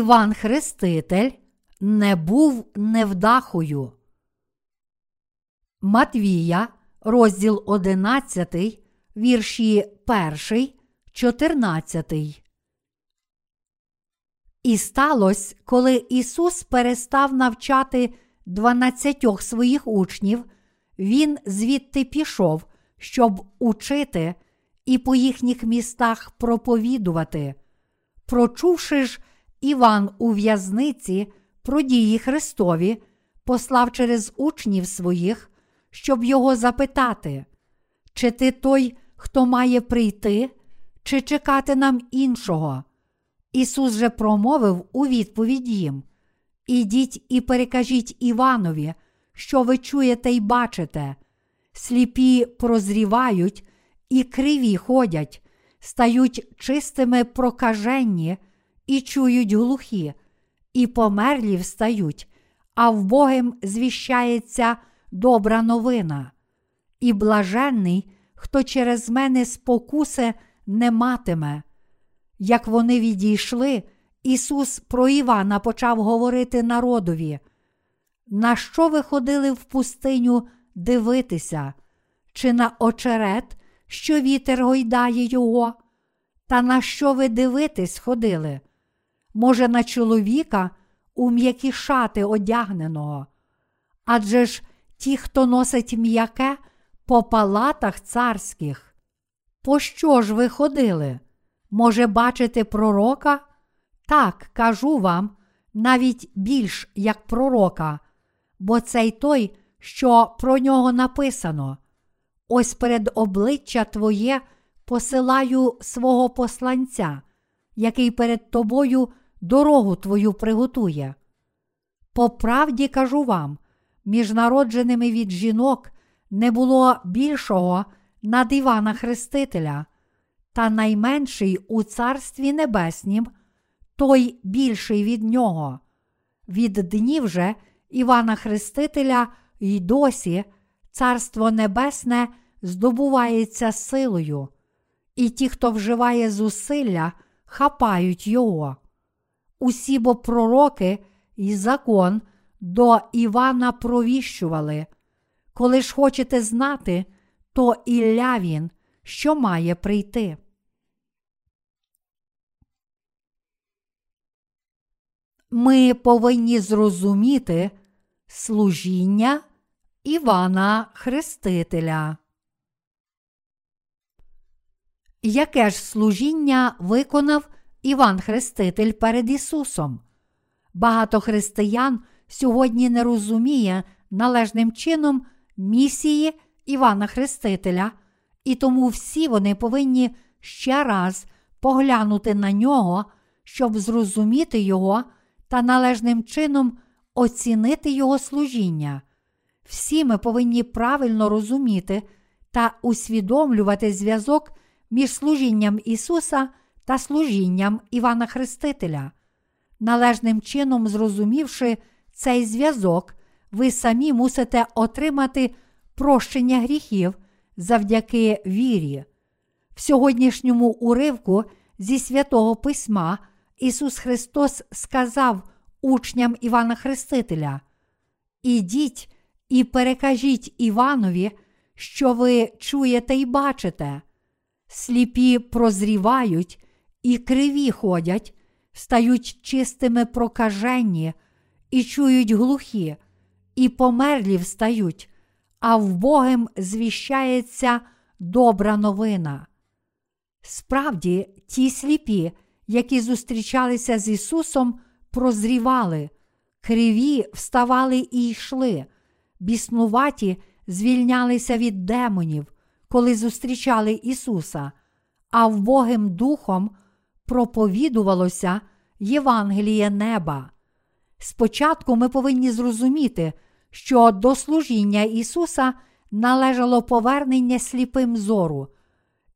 Іван Хреститель не був невдахою. Матвія, розділ 11, вірші 1, 14. І сталося, коли Ісус перестав навчати дванадцятьох своїх учнів, Він звідти пішов, щоб учити і по їхніх містах проповідувати. Прочувши ж, Іван у в'язниці про дії Христові, послав через учнів своїх, щоб його запитати, чи ти той, хто має прийти, чи чекати нам іншого. Ісус же промовив у відповідь їм: Ідіть і перекажіть Іванові, що ви чуєте й бачите, сліпі прозрівають і криві ходять, стають чистими прокаженні і чують глухі, і померлі встають, а в Богим звіщається добра новина. І блаженний, хто через мене спокуси не матиме. Як вони відійшли, Ісус про Івана почав говорити народові. На що ви ходили в пустиню дивитися, чи на очерет, що вітер гойдає його? Та на що ви дивитись ходили? Може, на чоловіка у м'які шати одягненого? Адже ж ті, хто носить м'яке по палатах царських. Пощо ж ви ходили? Може, бачити пророка? Так, кажу вам, навіть більш як пророка, бо цей той, що про нього написано. Ось перед обличчя Твоє посилаю свого посланця, який перед тобою дорогу твою приготує. По правді кажу вам, між народженими від жінок не було більшого над Івана Хрестителя, та найменший у Царстві Небеснім, той більший від нього. Від днів же Івана Хрестителя й досі Царство Небесне здобувається силою, і ті, хто вживає зусилля, хапають його. Усі бо пророки і закон до Івана провіщували. Коли ж хочете знати, то Ілля він, що має прийти. Ми повинні зрозуміти служіння Івана Хрестителя. Яке ж служіння виконав Іван Хреститель перед Ісусом? Багато християн сьогодні не розуміє належним чином місії Івана Хрестителя, і тому всі вони повинні ще раз поглянути на нього, щоб зрозуміти його та належним чином оцінити його служіння. Всі ми повинні правильно розуміти та усвідомлювати зв'язок між служінням Ісуса та служінням Івана Хрестителя. Належним чином зрозумівши цей зв'язок, ви самі мусите отримати прощення гріхів завдяки вірі. В сьогоднішньому уривку зі святого Письма Ісус Христос сказав учням Івана Хрестителя: Ідіть і перекажіть Іванові, що ви чуєте і бачите. Сліпі прозрівають і криві ходять, стають чистими прокаженні, і чують глухі, і померлі встають, а в Богим звіщається добра новина. Справді, ті сліпі, які зустрічалися з Ісусом, прозрівали, криві вставали і йшли, біснуваті звільнялися від демонів, коли зустрічали Ісуса, а вбогим духом проповідувалося Євангеліє неба. Спочатку ми повинні зрозуміти, що до служіння Ісуса належало повернення сліпим зору.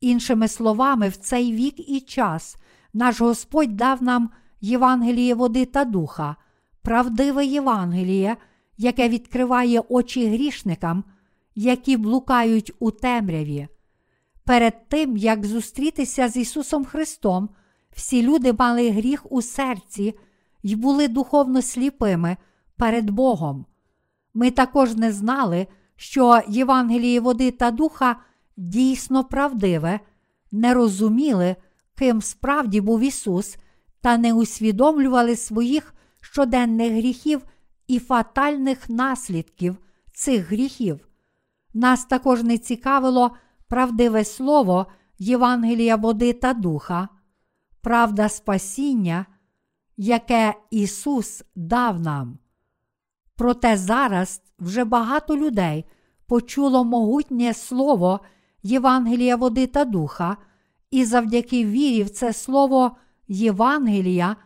Іншими словами, в цей вік і час наш Господь дав нам Євангеліє води та духа, правдиве Євангеліє, яке відкриває очі грішникам, які блукають у темряві. Перед тим, як зустрітися з Ісусом Христом, всі люди мали гріх у серці й були духовно сліпими перед Богом. Ми також не знали, що Євангеліє води та духа дійсно правдиве, не розуміли, ким справді був Ісус, та не усвідомлювали своїх щоденних гріхів і фатальних наслідків цих гріхів. Нас також не цікавило правдиве слово Євангелія води та духа, правда спасіння, яке Ісус дав нам. Проте зараз вже багато людей почуло могутнє слово Євангелія води та духа, і завдяки вірі в це слово Євангелія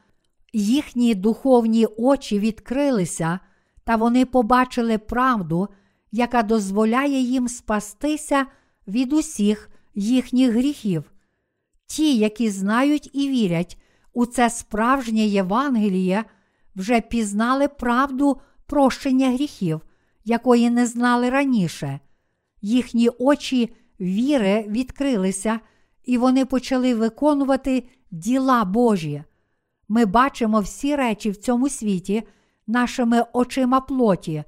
їхні духовні очі відкрилися, та вони побачили правду, яка дозволяє їм спастися від усіх їхніх гріхів. Ті, які знають і вірять у це справжнє Євангеліє, вже пізнали правду прощення гріхів, якої не знали раніше. Їхні очі віри відкрилися, і вони почали виконувати діла Божі. Ми бачимо всі речі в цьому світі нашими очима плоті,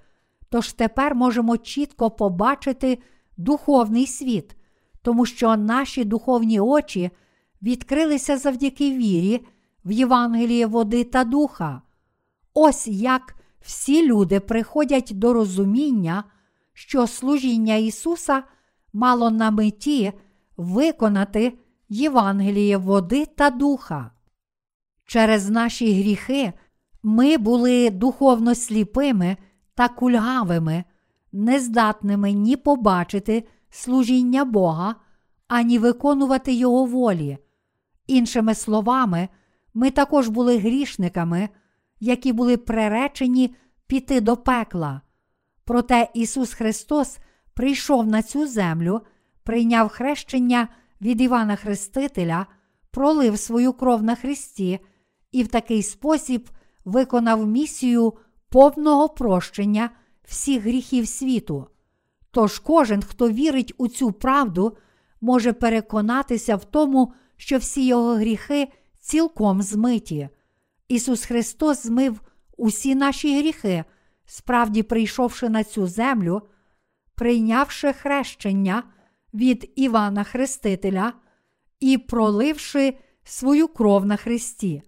тож тепер можемо чітко побачити духовний світ, тому що наші духовні очі відкрилися завдяки вірі в Євангеліє води та духа. Ось як всі люди приходять до розуміння, що служіння Ісуса мало на меті виконати Євангеліє води та духа. Через наші гріхи ми були духовно сліпими та кульгавими, нездатними ні побачити служіння Бога, ані виконувати Його волі. Іншими словами, ми також були грішниками, які були приречені піти до пекла. Проте Ісус Христос прийшов на цю землю, прийняв хрещення від Івана Хрестителя, пролив свою кров на Христі і в такий спосіб виконав місію повного прощення всіх гріхів світу. Тож кожен, хто вірить у цю правду, може переконатися в тому, що всі його гріхи цілком змиті. Ісус Христос змив усі наші гріхи, справді прийшовши на цю землю, прийнявши хрещення від Івана Хрестителя і проливши свою кров на Христі.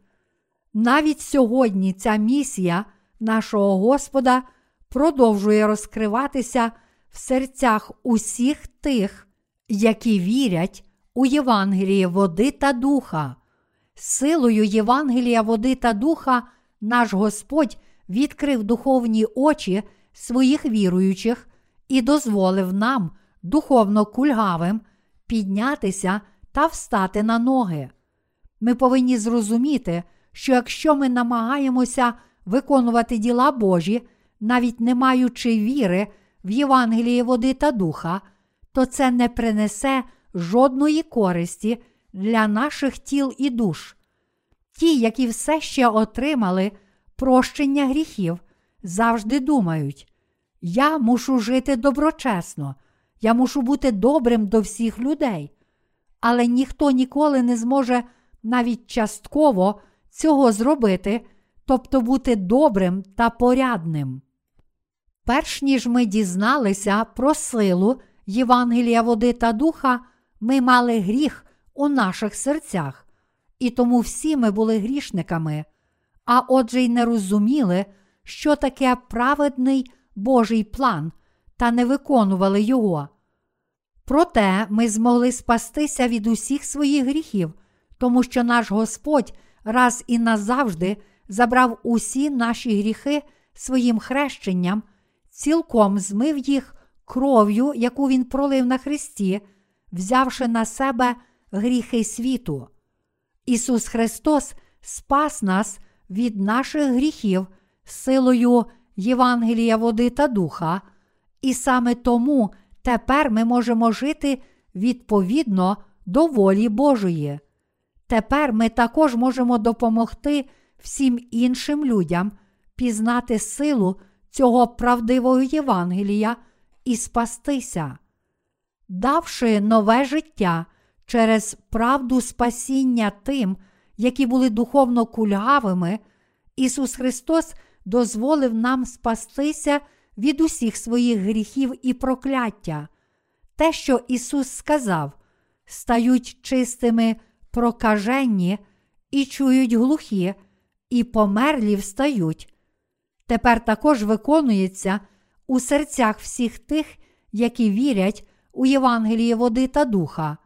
Навіть сьогодні ця місія нашого Господа продовжує розкриватися в серцях усіх тих, які вірять у Євангеліє води та духа. Силою Євангелія води та духа наш Господь відкрив духовні очі своїх віруючих і дозволив нам, духовно кульгавим, піднятися та встати на ноги. Ми повинні зрозуміти, що якщо ми намагаємося виконувати діла Божі, навіть не маючи віри в Євангеліє води та духа, то це не принесе жодної користі для наших тіл і душ. Ті, які все ще отримали прощення гріхів, завжди думають: я мушу жити доброчесно, я мушу бути добрим до всіх людей. Але ніхто ніколи не зможе навіть частково цього зробити, тобто бути добрим та порядним. Перш ніж ми дізналися про силу Євангелія води та духа, ми мали гріх у наших серцях, і тому всі ми були грішниками, а отже й не розуміли, що таке праведний Божий план, та не виконували його. Проте ми змогли спастися від усіх своїх гріхів, тому що наш Господь раз і назавжди забрав усі наші гріхи своїм хрещенням, цілком змив їх кров'ю, яку Він пролив на Христі, взявши на себе гріхи світу. Ісус Христос спас нас від наших гріхів силою Євангелія води та духа, і саме тому тепер ми можемо жити відповідно до волі Божої. Тепер ми також можемо допомогти всім іншим людям пізнати силу цього правдивого Євангелія і спастися. Давши нове життя через правду спасіння тим, які були духовно кульгавими, Ісус Христос дозволив нам спастися від усіх своїх гріхів і прокляття. Те, що Ісус сказав, стають чистими прокаженні і чують глухі, і померлі встають. Тепер також виконується у серцях всіх тих, які вірять у Євангеліє води та духа.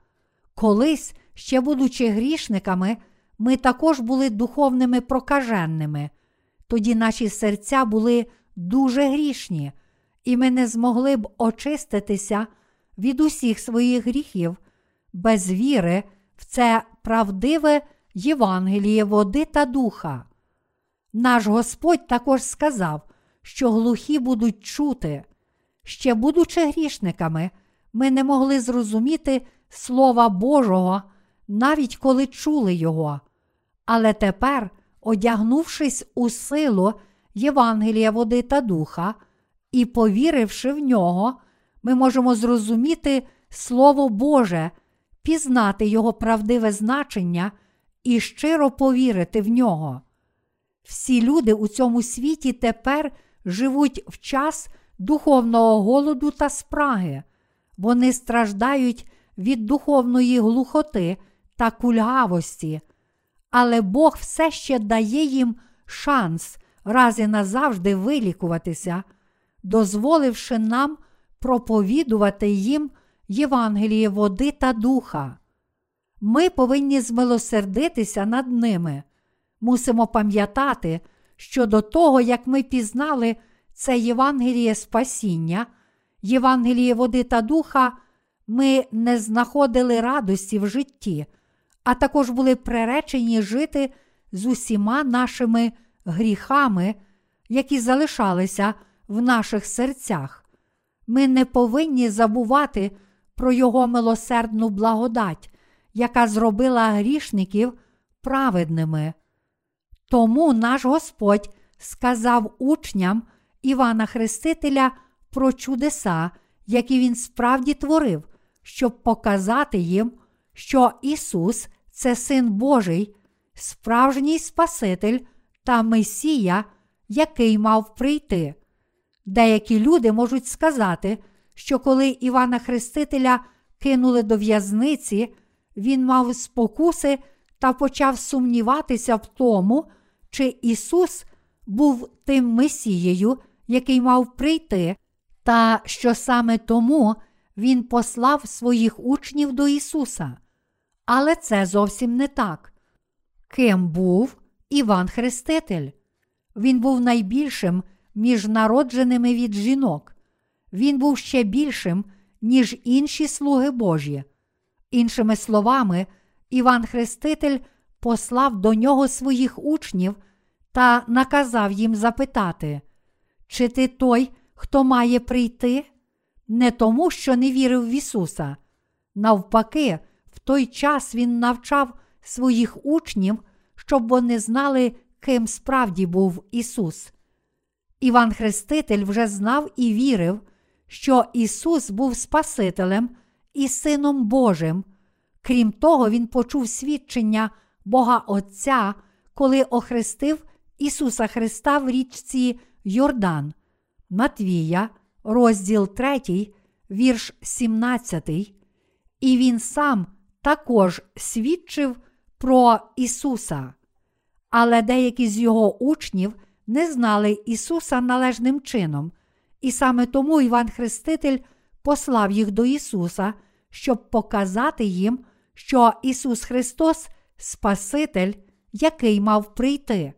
Колись, ще будучи грішниками, ми також були духовними прокаженними. Тоді наші серця були дуже грішні, і ми не змогли б очиститися від усіх своїх гріхів без віри в це правдиве Євангеліє води та духа. Наш Господь також сказав, що глухі будуть чути. Ще, будучи грішниками, ми не могли зрозуміти Слова Божого, навіть коли чули Його. Але тепер, одягнувшись у силу Євангелія води та духа і повіривши в нього, ми можемо зрозуміти Слово Боже, пізнати Його правдиве значення і щиро повірити в нього. Всі люди у цьому світі тепер живуть в час духовного голоду та спраги, вони страждають від духовної глухоти та кульгавості, але Бог все ще дає їм шанс раз і назавжди вилікуватися, дозволивши нам проповідувати їм Євангеліє води та духа. Ми повинні змилосердитися над ними. Мусимо пам'ятати, що до того, як ми пізнали це Євангеліє спасіння, Євангеліє води та духа, ми не знаходили радості в житті, а також були приречені жити з усіма нашими гріхами, які залишалися в наших серцях. Ми не повинні забувати про Його милосердну благодать, яка зробила грішників праведними. Тому наш Господь сказав учням Івана Хрестителя про чудеса, які він справді творив, щоб показати їм, що Ісус це Син Божий, справжній Спаситель та Месія, який мав прийти. Деякі люди можуть сказати, що коли Івана Хрестителя кинули до в'язниці, він мав спокуси та почав сумніватися в тому, чи Ісус був тим Месією, який мав прийти, та що саме тому Він послав своїх учнів до Ісуса. Але це зовсім не так. Ким був Іван Хреститель? Він був найбільшим між народженими від жінок. Він був ще більшим, ніж інші слуги Божі. Іншими словами, Іван Хреститель послав до нього своїх учнів та наказав їм запитати, чи ти той, хто має прийти? Не тому, що не вірив в Ісуса. Навпаки, в той час Він навчав своїх учнів, щоб вони знали, ким справді був Ісус. Іван Хреститель вже знав і вірив, що Ісус був Спасителем і Сином Божим. Крім того, Він почув свідчення Бога Отця, коли охрестив Ісуса Христа в річці Йордан. Матвія, розділ 3, вірш 17. І він сам також свідчив про Ісуса. Але деякі з його учнів не знали Ісуса належним чином, і саме тому Іван Хреститель послав їх до Ісуса, щоб показати їм, що Ісус Христос Спаситель, який мав прийти.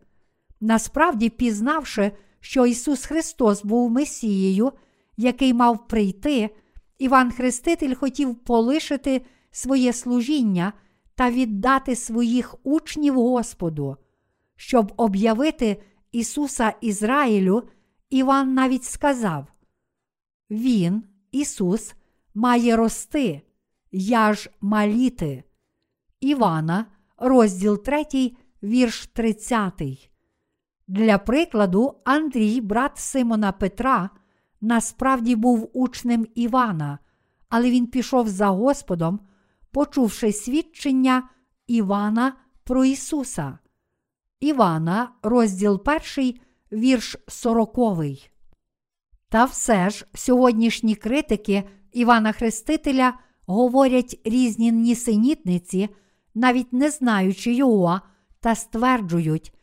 Насправді, пізнавши, що Ісус Христос був Месією, який мав прийти, Іван Хреститель хотів полишити своє служіння та віддати своїх учнів Господу. Щоб об'явити Ісуса Ізраїлю, Іван навіть сказав: Він, Ісус, має рости, я ж маліти. Івана, розділ 3, вірш 30. Для прикладу, Андрій, брат Симона Петра, насправді був учнем Івана, але він пішов за Господом, почувши свідчення Івана про Ісуса. Івана, розділ 1, вірш 40. Та все ж сьогоднішні критики Івана Хрестителя говорять різні нісенітниці, навіть не знаючи його, та стверджують,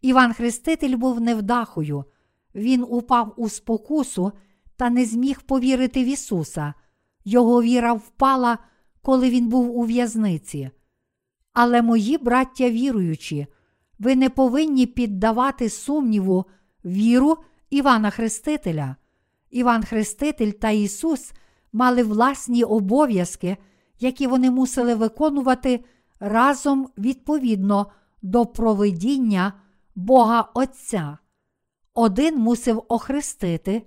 Іван Хреститель був невдахою, він упав у спокусу та не зміг повірити в Ісуса. Його віра впала, коли він був у в'язниці. Але мої браття віруючі, ви не повинні піддавати сумніву віру Івана Хрестителя. Іван Хреститель та Ісус мали власні обов'язки, які вони мусили виконувати разом відповідно до провидіння Бога Отця. Один мусив охрестити,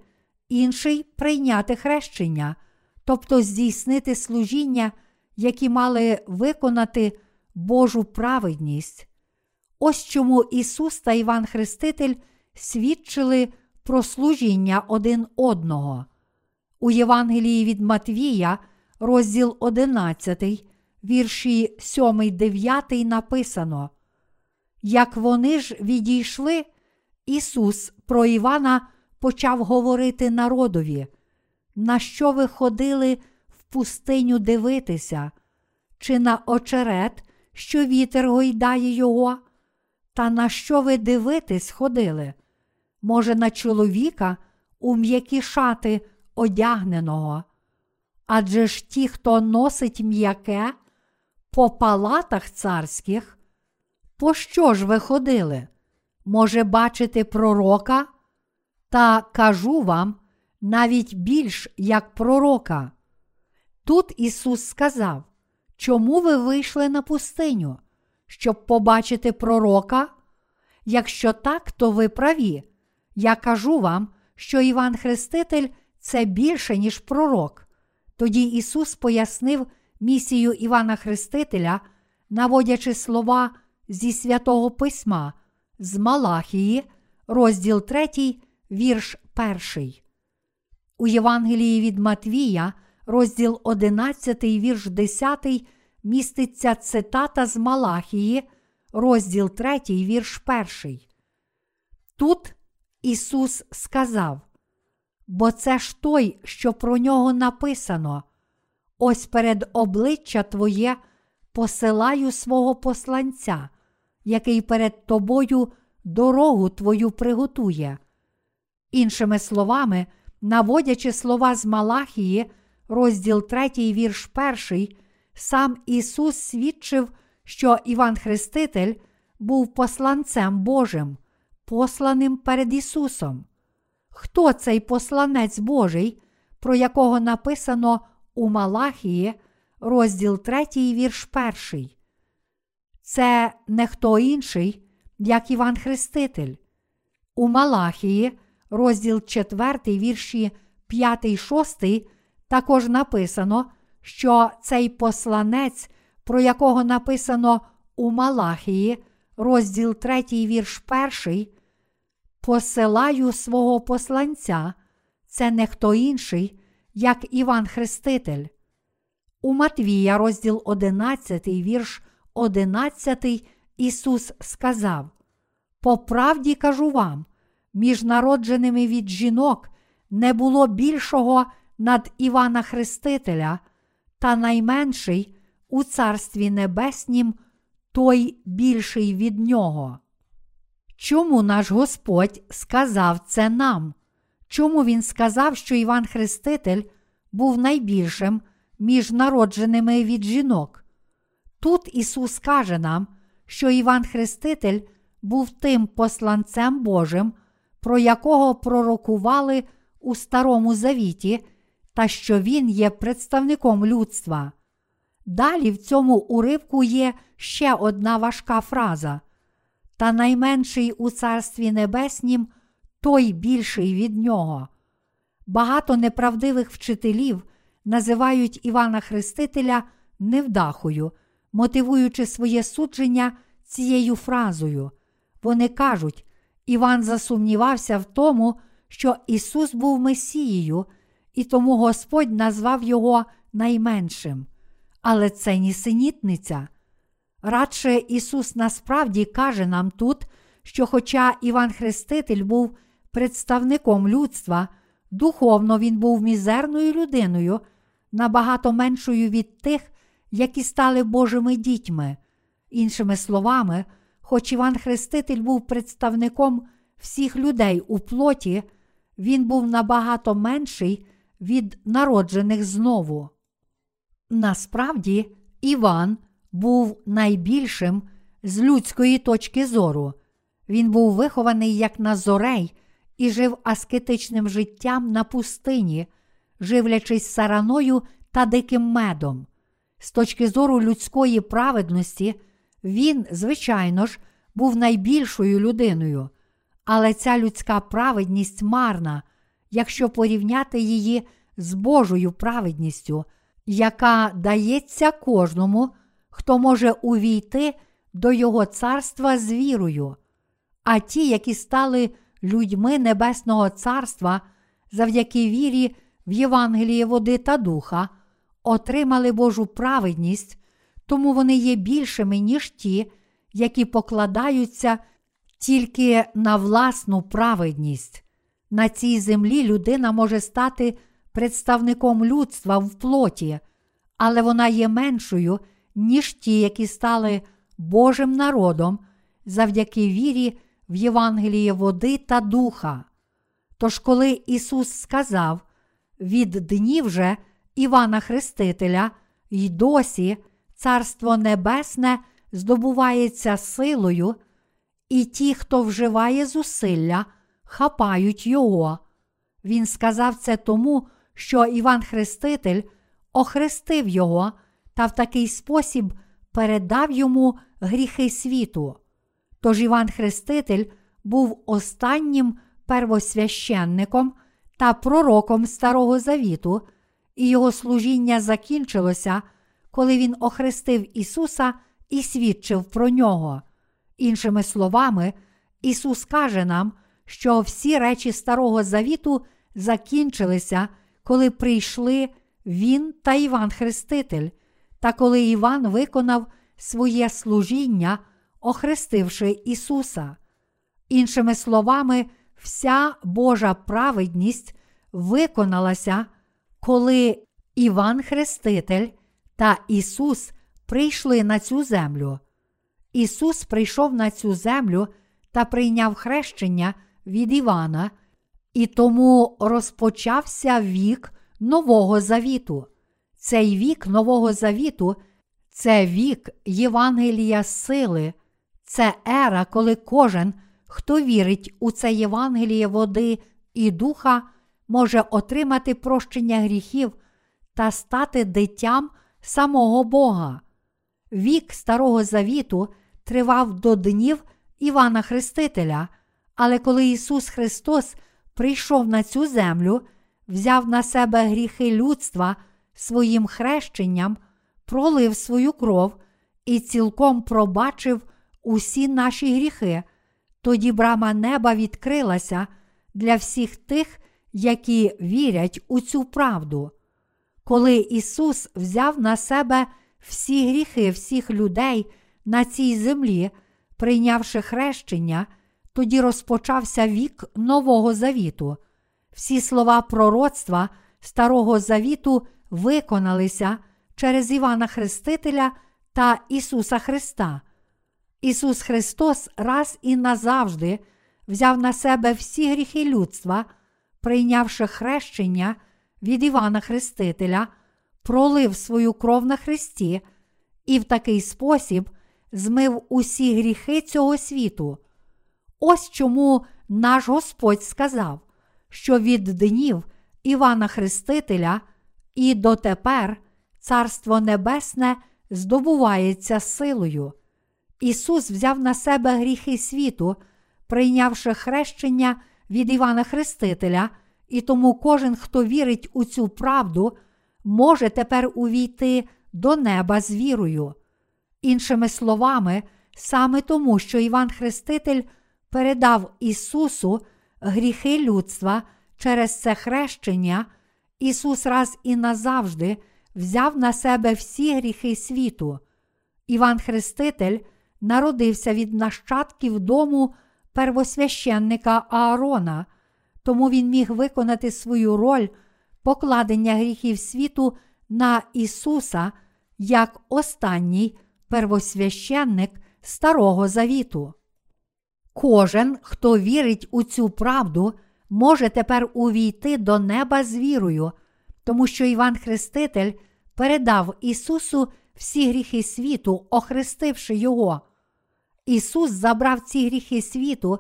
інший прийняти хрещення, тобто здійснити служіння, які мали виконати Божу праведність. Ось чому Ісус та Іван Хреститель свідчили про служіння один одного. У Євангелії від Матвія, розділ 11, вірші 7, 9 написано. Як вони ж відійшли, Ісус про Івана почав говорити народові, на що ви ходили в пустиню дивитися, чи на очерет, що вітер гойдає його, та на що ви дивитись ходили? Може, на чоловіка у м'які шати одягненого? Адже ж ті, хто носить м'яке, по палатах царських, по що ж ви ходили? Може, бачити пророка? Та кажу вам навіть більш як пророка. Тут Ісус сказав, чому ви вийшли на пустиню, щоб побачити пророка? Якщо так, то ви праві. Я кажу вам, що Іван Хреститель це більше, ніж пророк. Тоді Ісус пояснив місію Івана Хрестителя, наводячи слова зі святого Письма, з Малахії, розділ 3, вірш 1. У Євангелії від Матвія, розділ 11, вірш 10, міститься цитата з Малахії, розділ 3, вірш 1. Тут Ісус сказав: Бо це ж той, що про нього написано. Ось перед обличчя Твоє посилаю свого посланця, який перед тобою дорогу твою приготує. Іншими словами, наводячи слова з Малахії, розділ 3, вірш 1, сам Ісус свідчив, що Іван Хреститель був посланцем Божим, посланим перед Ісусом. Хто цей посланець Божий, про якого написано у Малахії, розділ 3, вірш 1? Це не хто інший, як Іван Хреститель. У Малахії, розділ 4, вірші 5, 6, також написано, що цей посланець, про якого написано у Малахії, розділ 3, вірш 1, посилаю свого посланця, це не хто інший, як Іван Хреститель. У Матвія, розділ 11, вірш 11, Ісус сказав: По правді кажу вам, між народженими від жінок не було більшого над Івана Хрестителя, та найменший у Царстві Небеснім той більший від нього. Чому наш Господь сказав це нам? Чому Він сказав, що Іван Хреститель був найбільшим між народженими від жінок? Тут Ісус каже нам, що Іван Хреститель був тим посланцем Божим, про якого пророкували у Старому Завіті, та що Він є представником людства. Далі в цьому уривку є ще одна важка фраза. Та найменший у Царстві Небеснім той більший від нього. Багато неправдивих вчителів називають Івана Хрестителя невдахою, мотивуючи своє судження цією фразою. Вони кажуть, Іван засумнівався в тому, що Ісус був Месією, і тому Господь назвав його найменшим. Але це нісенітниця. Радше Ісус насправді каже нам тут, що, хоча Іван Хреститель був представником людства, духовно він був мізерною людиною, набагато меншою від тих, які стали Божими дітьми. Іншими словами, хоч Іван Хреститель був представником всіх людей у плоті, він був набагато менший від народжених знову. Насправді, Іван був найбільшим з людської точки зору. Він був вихований як Назорей і жив аскетичним життям на пустині, живлячись сараною та диким медом. З точки зору людської праведності, він, звичайно ж, був найбільшою людиною, але ця людська праведність марна, якщо порівняти її з Божою праведністю, яка дається кожному, хто може увійти до Його царства з вірою. А ті, які стали людьми Небесного Царства завдяки вірі в Євангеліє води та духа, отримали Божу праведність, тому вони є більшими, ніж ті, які покладаються тільки на власну праведність. На цій землі людина може стати представником людства в плоті, але вона є меншою, ніж ті, які стали Божим народом завдяки вірі в Євангеліє води та духа. Тож, коли Ісус сказав від днів же Івана Хрестителя й досі Царство Небесне здобувається силою, і ті, хто вживає зусилля, хапають його. Він сказав це тому, що Іван Хреститель охрестив його та в такий спосіб передав йому гріхи світу. Тож Іван Хреститель був останнім первосвященником та пророком Старого Завіту, і його служіння закінчилося, коли він охрестив Ісуса і свідчив про нього. Іншими словами, Ісус каже нам, що всі речі Старого Завіту закінчилися, коли прийшли Він та Іван Хреститель, та коли Іван виконав своє служіння, охрестивши Ісуса. Іншими словами, вся Божа праведність виконалася, коли Іван Хреститель та Ісус прийшли на цю землю. Ісус прийшов на цю землю та прийняв хрещення від Івана, і тому розпочався вік Нового Завіту. Цей вік Нового Завіту це вік Євангелія сили, це ера, коли кожен, хто вірить у це Євангеліє води і духа, може отримати прощення гріхів та стати дитям самого Бога. Вік Старого Завіту тривав до днів Івана Хрестителя, але коли Ісус Христос прийшов на цю землю, взяв на себе гріхи людства своїм хрещенням, пролив свою кров і цілком пробачив усі наші гріхи, тоді брама неба відкрилася для всіх тих, які вірять у цю правду. Коли Ісус взяв на себе всі гріхи всіх людей на цій землі, прийнявши хрещення, тоді розпочався вік Нового Завіту. Всі слова пророцтва Старого Завіту виконалися через Івана Хрестителя та Ісуса Христа. Ісус Христос раз і назавжди взяв на себе всі гріхи людства, прийнявши хрещення від Івана Хрестителя, пролив свою кров на Христі і в такий спосіб змив усі гріхи цього світу. Ось чому наш Господь сказав, що від днів Івана Хрестителя і дотепер Царство Небесне здобувається силою. Ісус взяв на себе гріхи світу, прийнявши хрещення від Івана Хрестителя, і тому кожен, хто вірить у цю правду, може тепер увійти до неба з вірою. Іншими словами, саме тому, що Іван Хреститель передав Ісусу гріхи людства через це хрещення, Ісус раз і назавжди взяв на себе всі гріхи світу. Іван Хреститель народився від нащадків дому первосвященника Аарона, тому він міг виконати свою роль покладення гріхів світу на Ісуса як останній первосвященник Старого Завіту. Кожен, хто вірить у цю правду, може тепер увійти до неба з вірою, тому що Іван Хреститель передав Ісусу всі гріхи світу, охрестивши Його. Ісус забрав ці гріхи світу,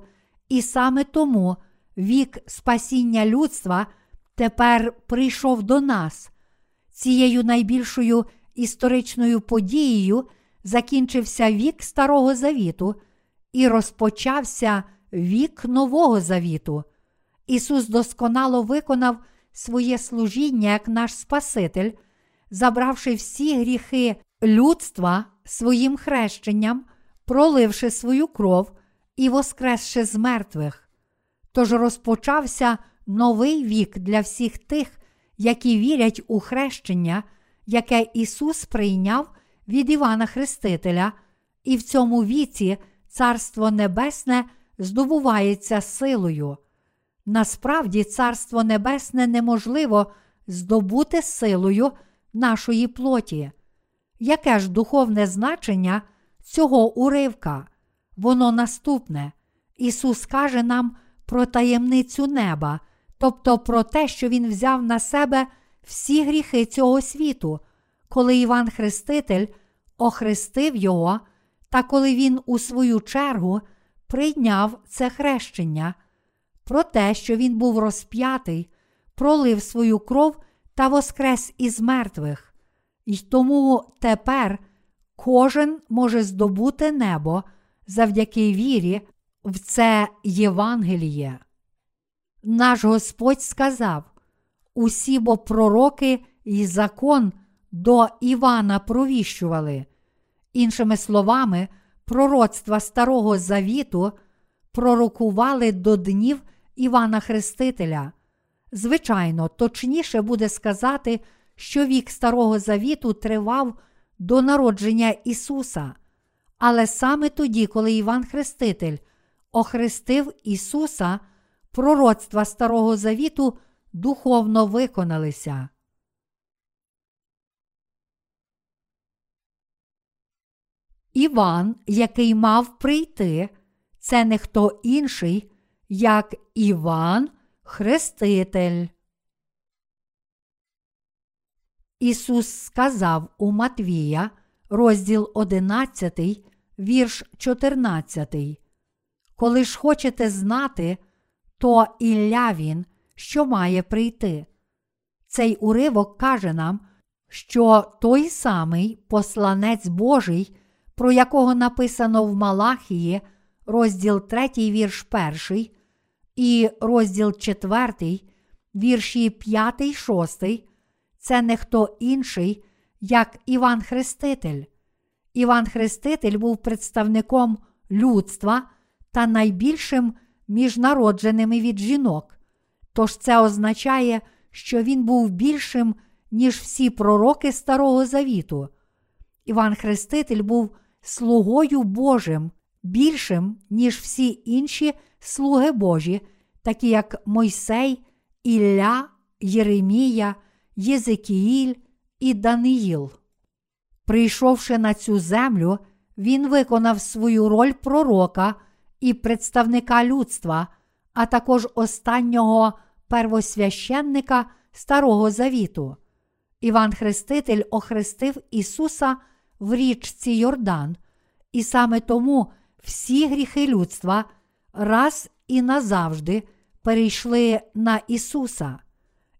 і саме тому вік спасіння людства тепер прийшов до нас. Цією найбільшою історичною подією закінчився вік Старого Завіту і розпочався вік Нового Завіту. Ісус досконало виконав своє служіння як наш Спаситель, забравши всі гріхи людства своїм хрещенням, проливши свою кров і воскресши з мертвих. Тож розпочався новий вік для всіх тих, які вірять у хрещення, яке Ісус прийняв від Івана Хрестителя, і в цьому віці Царство Небесне здобувається силою. Насправді, Царство Небесне неможливо здобути силою нашої плоті. Яке ж духовне значення цього уривка? Воно наступне. Ісус каже нам про таємницю неба, тобто про те, що Він взяв на себе всі гріхи цього світу, коли Іван Хреститель охрестив Його, та коли Він у свою чергу прийняв це хрещення, про те, що Він був розп'ятий, пролив свою кров та воскрес із мертвих. І тому тепер кожен може здобути небо завдяки вірі в це Євангеліє. Наш Господь сказав: усі бо пророки і закон до Івана провіщували. Іншими словами, пророцтва Старого Завіту пророкували до днів Івана Хрестителя. Звичайно, точніше буде сказати, що вік Старого Завіту тривав до народження Ісуса. Але саме тоді, коли Іван Хреститель охрестив Ісуса, пророцтва Старого Завіту духовно виконалися. Іван, який мав прийти, це не хто інший, як Іван Хреститель. Ісус сказав у Матвія, розділ 11, вірш 14. Коли ж хочете знати, то Ілля він, що має прийти. Цей уривок каже нам, що той самий посланець Божий, про якого написано в Малахії, розділ 3, вірш 1, і розділ 4, вірші 5, 6, це не хто інший, як Іван Хреститель. Іван Хреститель був представником людства та найбільшим між народженими від жінок. Тож це означає, що він був більшим, ніж всі пророки Старого Завіту. Іван Хреститель був слугою Божим, більшим, ніж всі інші слуги Божі, такі як Мойсей, Ілля, Єремія, Єзекіїль і Даниїл. Прийшовши на цю землю, він виконав свою роль пророка і представника людства, а також останнього первосвященника Старого Завіту. Іван Хреститель охрестив Ісуса в річці Йордан, і саме тому всі гріхи людства раз і назавжди перейшли на Ісуса.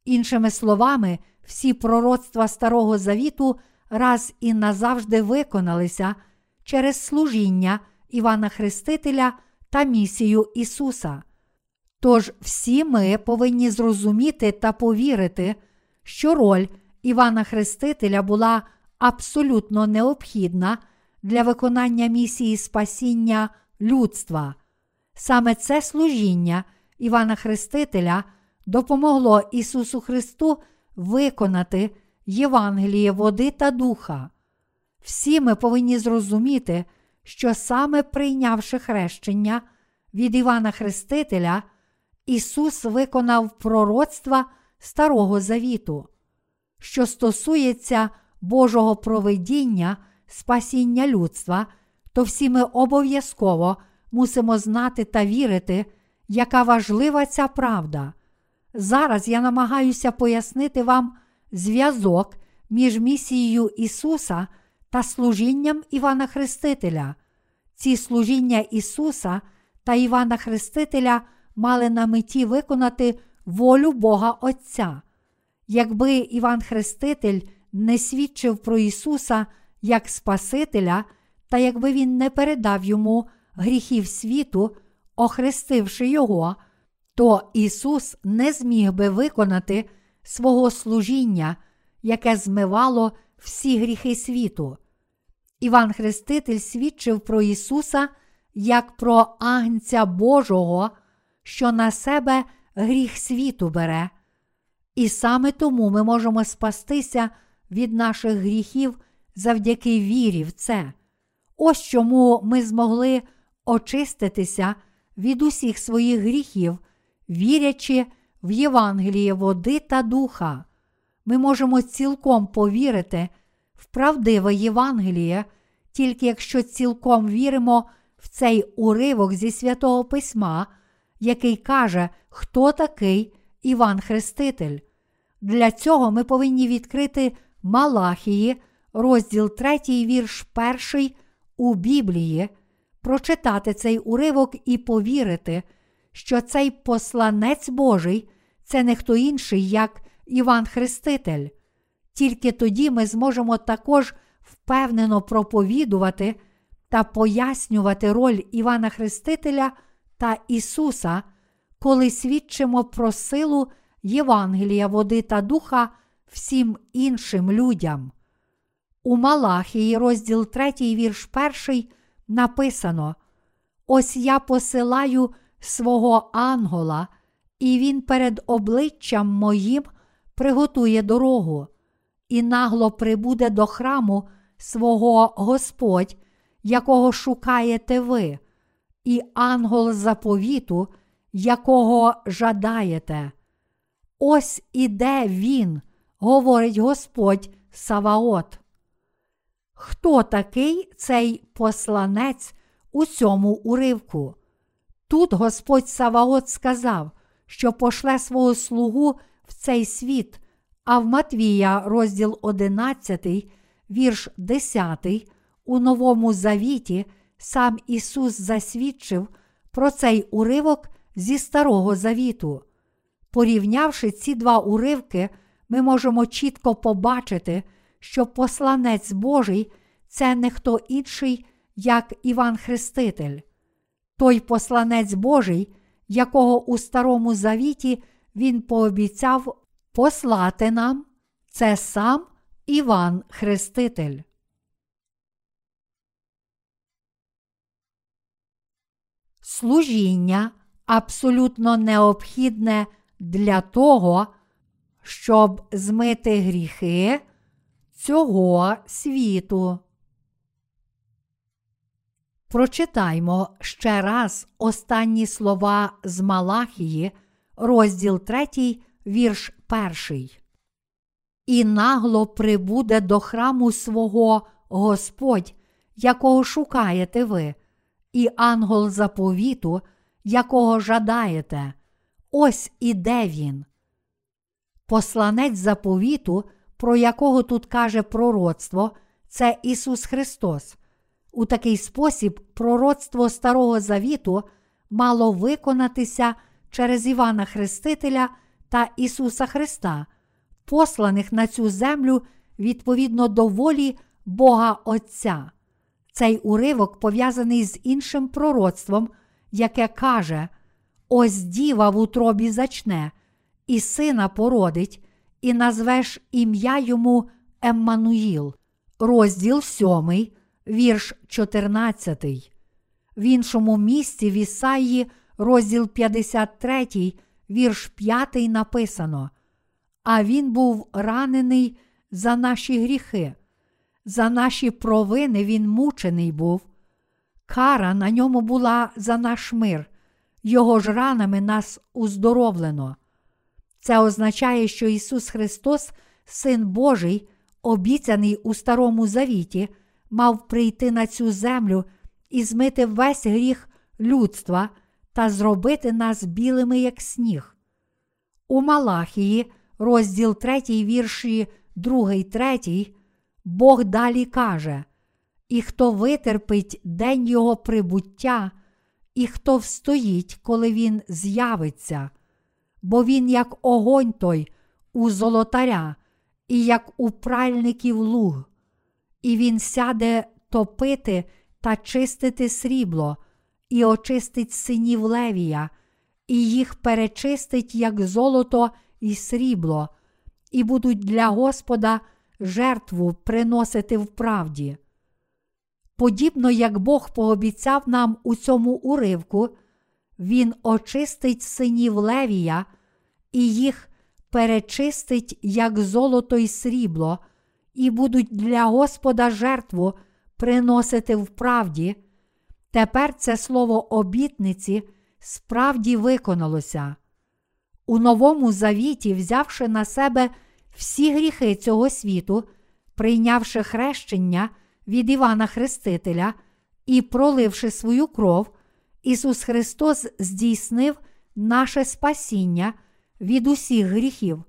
Іншими словами, всі пророцтва Старого Завіту раз і назавжди виконалися через служіння Івана Хрестителя та місію Ісуса. Тож всі ми повинні зрозуміти та повірити, що роль Івана Хрестителя була абсолютно необхідна для виконання місії спасіння людства. Саме це служіння Івана Хрестителя допомогло Ісусу Христу виконати Євангеліє води та духа. Всі ми повинні зрозуміти, що саме прийнявши хрещення, від Івана Хрестителя, Ісус виконав пророцтва Старого Завіту, що стосується Божого провидіння, спасіння людства, то всі ми обов'язково мусимо знати та вірити, яка важлива ця правда. Зараз я намагаюся пояснити вам зв'язок між місією Ісуса та служінням Івана Хрестителя. Ці служіння Ісуса та Івана Хрестителя мали на меті виконати волю Бога Отця. Якби Іван Хреститель не свідчив про Ісуса як Спасителя, та якби Він не передав йому гріхів світу, охрестивши Його, то Ісус не зміг би виконати свого служіння, яке змивало всі гріхи світу. Іван Хреститель свідчив про Ісуса як про Агнця Божого, що на себе гріх світу бере. І саме тому ми можемо спастися від наших гріхів завдяки вірі в це. Ось чому ми змогли очиститися від усіх своїх гріхів, вірячи в Євангеліє води та духа. Ми можемо цілком повірити в правдиве Євангеліє, тільки якщо цілком віримо в цей уривок зі святого Письма, який каже, хто такий Іван Хреститель. Для цього ми повинні відкрити Малахії, розділ 3, вірш 1 у Біблії, прочитати цей уривок і повірити, що цей посланець Божий це не хто інший, як Іван Хреститель. Тільки тоді ми зможемо також впевнено проповідувати та пояснювати роль Івана Хрестителя та Ісуса, коли свідчимо про силу Євангелія, води та духа всім іншим людям. У Малахії, розділ 3, вірш 1, написано: Ось я посилаю свого ангола, і він перед обличчям моїм приготує дорогу, і нагло прибуде до храму свого Господь, якого шукаєте ви, і ангел заповіту, якого жадаєте. Ось іде він, говорить Господь Саваот. Хто такий цей посланець у цьому уривку? Тут Господь Саваот сказав, що пошле свого слугу в цей світ, а в Матвія, розділ 11, вірш 10, у Новому Завіті сам Ісус засвідчив про цей уривок зі Старого Завіту. Порівнявши ці два уривки, ми можемо чітко побачити, що посланець Божий це не хто інший, як Іван Хреститель. Той посланець Божий, якого у Старому Завіті він пообіцяв послати нам, це сам Іван Хреститель. Служіння абсолютно необхідне для того, щоб змити гріхи цього світу. Прочитаймо ще раз останні слова з Малахії, розділ 3, вірш 1. І нагло прибуде до храму свого Господь, якого шукаєте ви, і ангел заповіту, якого жадаєте. Ось іде він. Посланець заповіту, про якого тут каже пророцтво, це Ісус Христос. У такий спосіб пророцтво Старого Завіту мало виконатися через Івана Хрестителя та Ісуса Христа, посланих на цю землю відповідно до волі Бога Отця. Цей уривок пов'язаний з іншим пророцтвом, яке каже: Ось діва в утробі зачне, і сина породить, і назвеш ім'я йому Еммануїл, розділ 7, вірш 14. В іншому місці в Ісаї, розділ 53, вірш 5 написано: А він був ранений за наші гріхи, за наші провини він мучений був. Кара на ньому була за наш мир, Його ж ранами нас уздоровлено. Це означає, що Ісус Христос, Син Божий, обіцяний у Старому Завіті, мав прийти на цю землю і змити весь гріх людства та зробити нас білими, як сніг. У Малахії, розділ 3, вірші 2, 3, Бог далі каже: І хто витерпить день Його прибуття, і хто встоїть, коли Він з'явиться, бо Він, як огонь той у золотаря, і як у пральників луг, і він сяде топити та чистити срібло, і очистить синів Левія, і їх перечистить, як золото і срібло, і будуть для Господа жертву приносити в правді. Подібно як Бог пообіцяв нам у цьому уривку, Він очистить синів Левія і їх перечистить, як золото й срібло, і будуть для Господа жертву приносити в правді. Тепер це слово обітниці справді виконалося. У Новому Завіті, взявши на себе всі гріхи цього світу, прийнявши хрещення від Івана Хрестителя і проливши свою кров, Ісус Христос здійснив наше спасіння від усіх гріхів.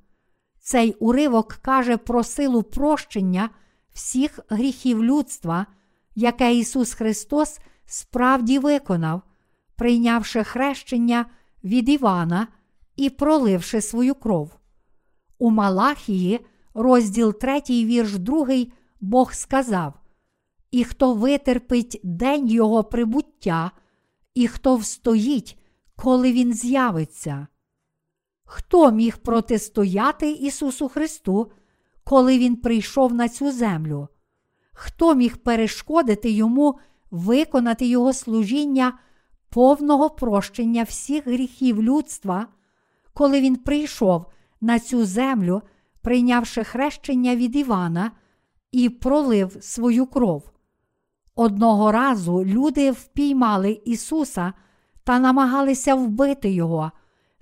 Цей уривок каже про силу прощення всіх гріхів людства, яке Ісус Христос справді виконав, прийнявши хрещення від Івана і проливши свою кров. У Малахії, розділ 3, вірш 2, Бог сказав: І хто витерпить день Його прибуття, і хто встоїть, коли Він з'явиться. Хто міг протистояти Ісусу Христу, коли Він прийшов на цю землю? Хто міг перешкодити йому виконати Його служіння повного прощення всіх гріхів людства, коли він прийшов на цю землю, прийнявши хрещення від Івана і пролив свою кров? Одного разу люди впіймали Ісуса та намагалися вбити Його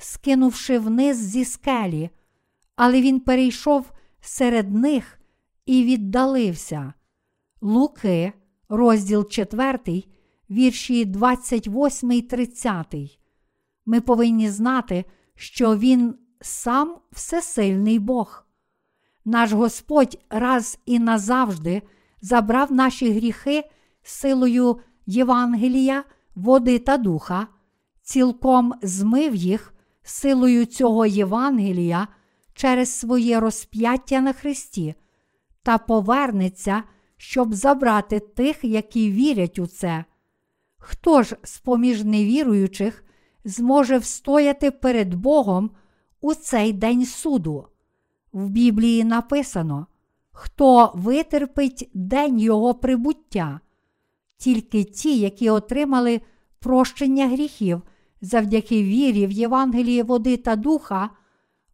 скинувши вниз зі скелі, але він перейшов серед них і віддалився. Луки, розділ 4, вірші 28, 30. Ми повинні знати, що Він сам всесильний Бог. Наш Господь раз і назавжди забрав наші гріхи силою Євангелія, води та духа, цілком змив їх силою цього Євангелія через своє розп'яття на Христі, та повернеться, щоб забрати тих, які вірять у це. Хто ж з поміж невіруючих зможе встояти перед Богом у цей день суду? В Біблії написано, хто витерпить день Його прибуття, тільки ті, які отримали прощення гріхів завдяки вірі в Євангелії води та духа,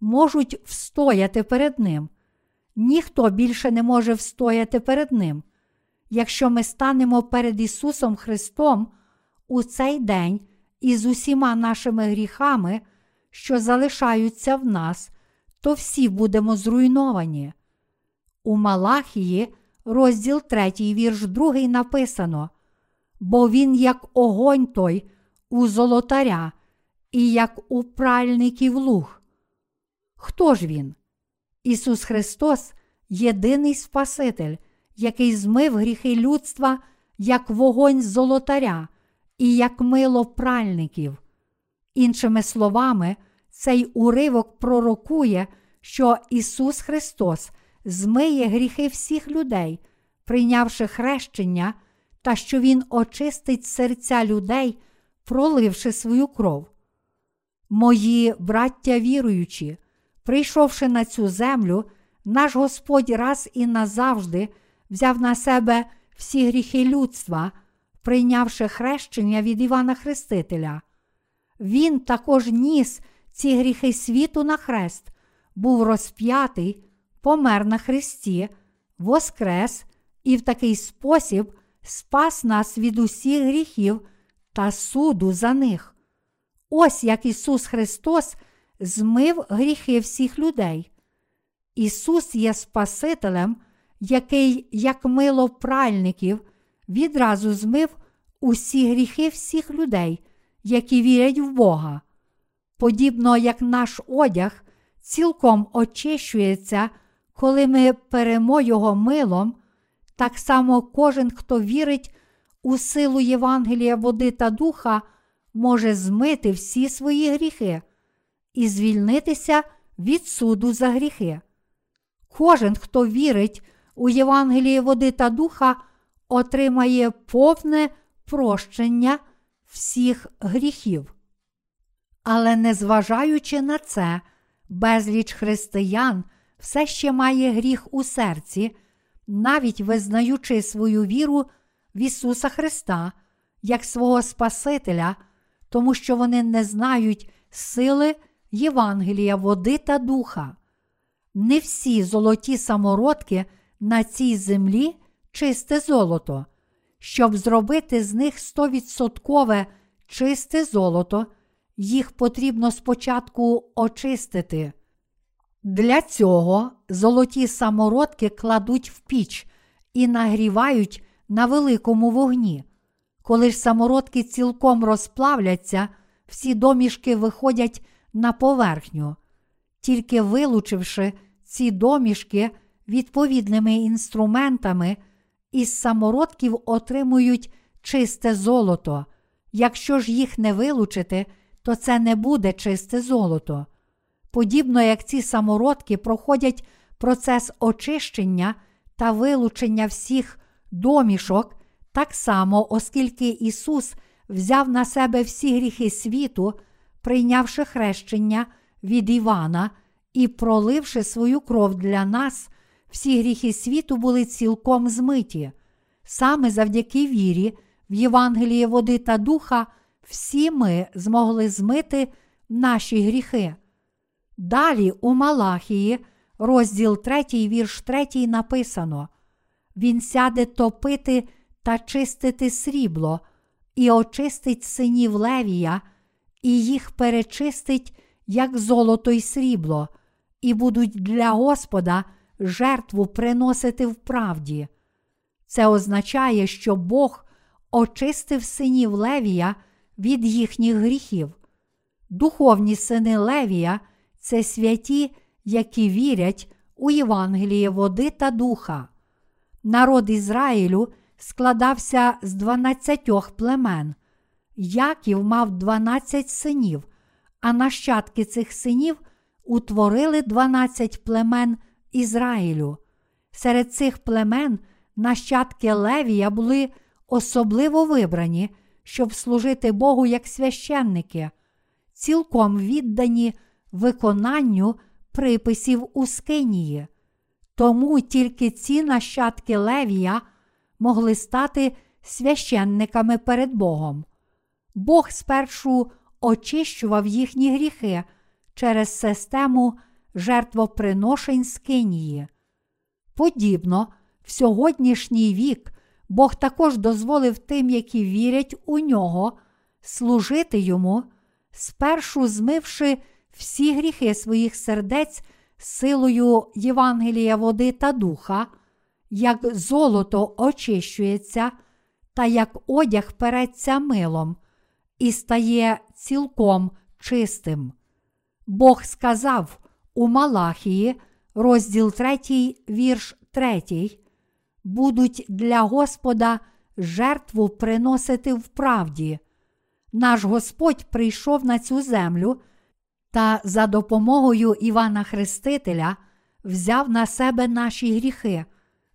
можуть встояти перед Ним. Ніхто більше не може встояти перед Ним. Якщо ми станемо перед Ісусом Христом у цей день із усіма нашими гріхами, що залишаються в нас, то всі будемо зруйновані. У Малахії, розділ 3, вірш 2 написано: Бо він, як огонь той, у золотаря і як у пральників луг. Хто ж він? Ісус Христос єдиний Спаситель, який змив гріхи людства як вогонь золотаря і як мило пральників. Іншими словами, цей уривок пророкує, що Ісус Христос змиє гріхи всіх людей, прийнявши хрещення, та що Він очистить серця людей проливши свою кров. Мої браття віруючі, прийшовши на цю землю, наш Господь раз і назавжди взяв на себе всі гріхи людства, прийнявши хрещення від Івана Хрестителя. Він також ніс ці гріхи світу на хрест, був розп'ятий, помер на хресті, воскрес і в такий спосіб спас нас від усіх гріхів та суду за них. Ось як Ісус Христос змив гріхи всіх людей. Ісус є Спасителем, який, як мило пральників, відразу змив усі гріхи всіх людей, які вірять в Бога. Подібно як наш одяг цілком очищується, коли ми перемо його милом, так само кожен, хто вірить у силу Євангелія води та духа, може змити всі свої гріхи і звільнитися від суду за гріхи. Кожен, хто вірить у Євангеліє води та духа, отримає повне прощення всіх гріхів. Але незважаючи на це, безліч християн все ще має гріх у серці, навіть визнаючи свою віру в Ісуса Христа як свого Спасителя, тому що вони не знають сили Євангелія, води та духа. Не всі золоті самородки на цій землі чисте золото. Щоб зробити з них стовідсоткове чисте золото, їх потрібно спочатку очистити. Для цього золоті самородки кладуть в піч і нагрівають на великому вогні. Коли ж самородки цілком розплавляться, всі домішки виходять на поверхню. Тільки вилучивши ці домішки відповідними інструментами, із самородків отримують чисте золото. Якщо ж їх не вилучити, то це не буде чисте золото. Подібно як ці самородки проходять процес очищення та вилучення всіх домішок, так само, оскільки Ісус взяв на себе всі гріхи світу, прийнявши хрещення від Івана і проливши свою кров для нас, всі гріхи світу були цілком змиті. Саме завдяки вірі, в Євангеліє води та духа, всі ми змогли змити наші гріхи. Далі у Малахії, розділ 3, вірш 3 написано: Він сяде топити та чистити срібло, і очистить синів Левія, і їх перечистить, як золото й срібло, і будуть для Господа жертву приносити в правді. Це означає, що Бог очистив синів Левія від їхніх гріхів. Духовні сини Левія це святі, які вірять у Євангеліє води та духа. Народ Ізраїлю складався з дванадцятьох племен. Яків мав дванадцять синів, а нащадки цих синів утворили дванадцять племен Ізраїлю. Серед цих племен нащадки Левія були особливо вибрані, щоб служити Богу як священники, цілком віддані виконанню приписів у Скинії. Тому тільки ці нащадки Левія могли стати священниками перед Богом. Бог спершу очищував їхні гріхи через систему жертвоприношень Скинії. Подібно, в сьогоднішній вік Бог також дозволив тим, які вірять у нього, служити йому, спершу змивши всі гріхи своїх сердець силою Євангелія води та духа, як золото очищується, та як одяг переться милом, і стає цілком чистим. Бог сказав у Малахії, розділ 3, вірш 3, будуть для Господа жертву приносити в правді. Наш Господь прийшов на цю землю та за допомогою Івана Хрестителя взяв на себе наші гріхи,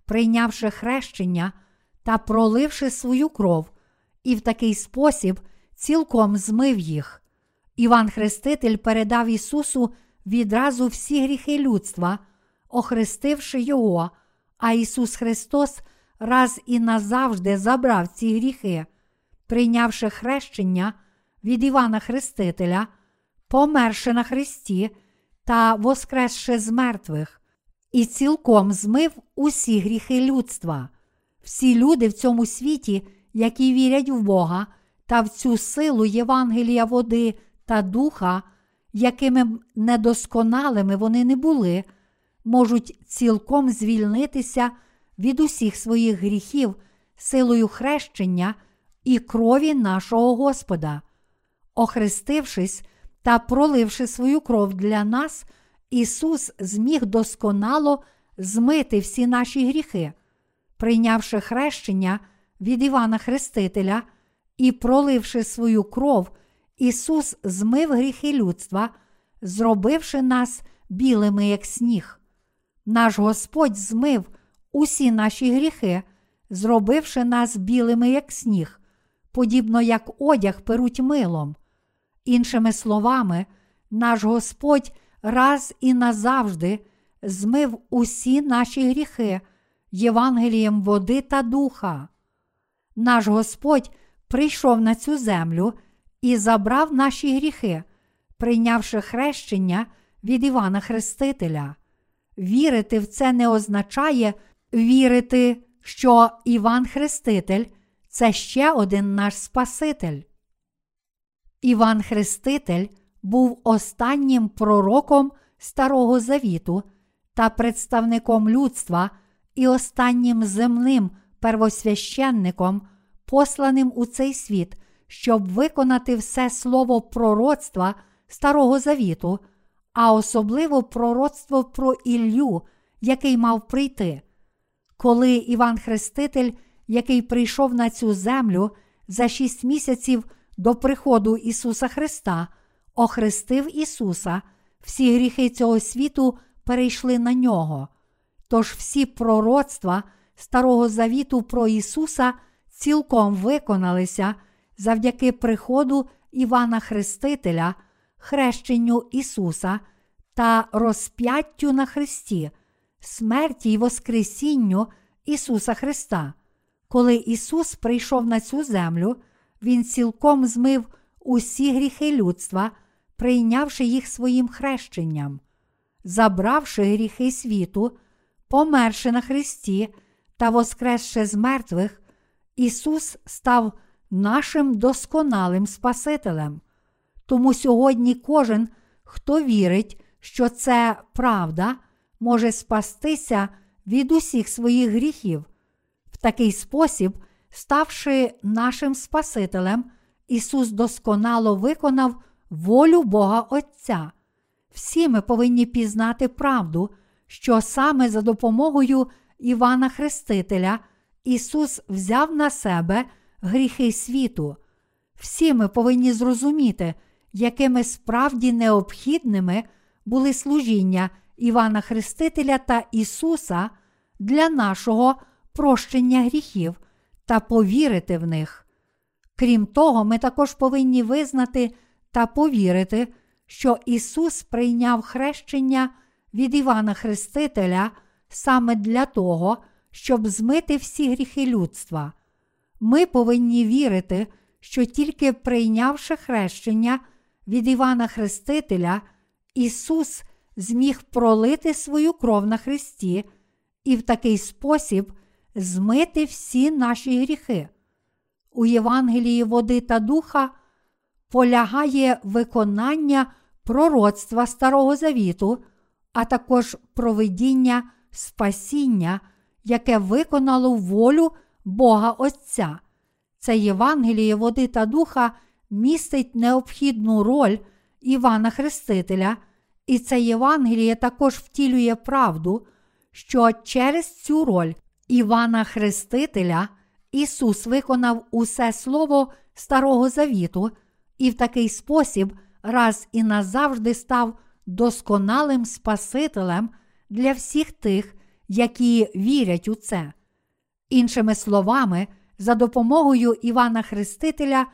прийнявши хрещення та проливши свою кров, і в такий спосіб цілком змив їх. Іван Хреститель передав Ісусу відразу всі гріхи людства, охрестивши Його, а Ісус Христос раз і назавжди забрав ці гріхи, прийнявши хрещення від Івана Хрестителя, померши на Христі та воскресши з мертвих, і цілком змив усі гріхи людства. Всі люди в цьому світі, які вірять в Бога та в цю силу Євангелія води та духа, якими недосконалими вони не були, можуть цілком звільнитися від усіх своїх гріхів силою хрещення і крові нашого Господа. Охрестившись та проливши свою кров для нас, Ісус зміг досконало змити всі наші гріхи, прийнявши хрещення від Івана Хрестителя і проливши свою кров, Ісус змив гріхи людства, зробивши нас білими, як сніг. Наш Господь змив усі наші гріхи, зробивши нас білими, як сніг, подібно як одяг перуть милом. Іншими словами, наш Господь раз і назавжди змив усі наші гріхи Євангелієм води та духа. Наш Господь прийшов на цю землю і забрав наші гріхи, прийнявши хрещення від Івана Хрестителя. Вірити в це не означає вірити, що Іван Хреститель це ще один наш Спаситель. Іван Хреститель був останнім пророком Старого Завіту та представником людства і останнім земним первосвященником, посланим у цей світ, щоб виконати все слово пророцтва Старого Завіту, а особливо пророцтво про Іллю, який мав прийти. Коли Іван Хреститель, який прийшов на цю землю за шість місяців до приходу Ісуса Христа, охрестив Ісуса, всі гріхи цього світу перейшли на нього. Тож всі пророцтва Старого Завіту про Ісуса цілком виконалися завдяки приходу Івана Хрестителя, хрещенню Ісуса та розп'яттю на Христі, смерті й Воскресінню Ісуса Христа. Коли Ісус прийшов на цю землю, Він цілком змив усі гріхи людства, прийнявши їх своїм хрещенням, забравши гріхи світу, померши на Христі та воскресши з мертвих, Ісус став нашим досконалим Спасителем. Тому сьогодні кожен, хто вірить, що це правда, може спастися від усіх своїх гріхів. В такий спосіб, ставши нашим Спасителем, Ісус досконало виконав волю Бога Отця. Всі ми повинні пізнати правду, що саме за допомогою Івана Хрестителя Ісус взяв на себе гріхи світу. Всі ми повинні зрозуміти, якими справді необхідними були служіння Івана Хрестителя та Ісуса для нашого прощення гріхів та повірити в них. Крім того, ми також повинні визнати та повірити, що Ісус прийняв хрещення від Івана Хрестителя саме для того, щоб змити всі гріхи людства. Ми повинні вірити, що тільки прийнявши хрещення від Івана Хрестителя, Ісус зміг пролити свою кров на Христі і в такий спосіб змити всі наші гріхи. У Євангелії води та духа полягає виконання пророцтва Старого Завіту, а також провидіння спасіння, яке виконало волю Бога Отця. Це Євангеліє води та духа містить необхідну роль Івана Хрестителя, і це Євангеліє також втілює правду, що через цю роль Івана Хрестителя Ісус виконав усе Слово Старого Завіту і в такий спосіб раз і назавжди став досконалим Спасителем для всіх тих, які вірять у це. Іншими словами, за допомогою Івана Хрестителя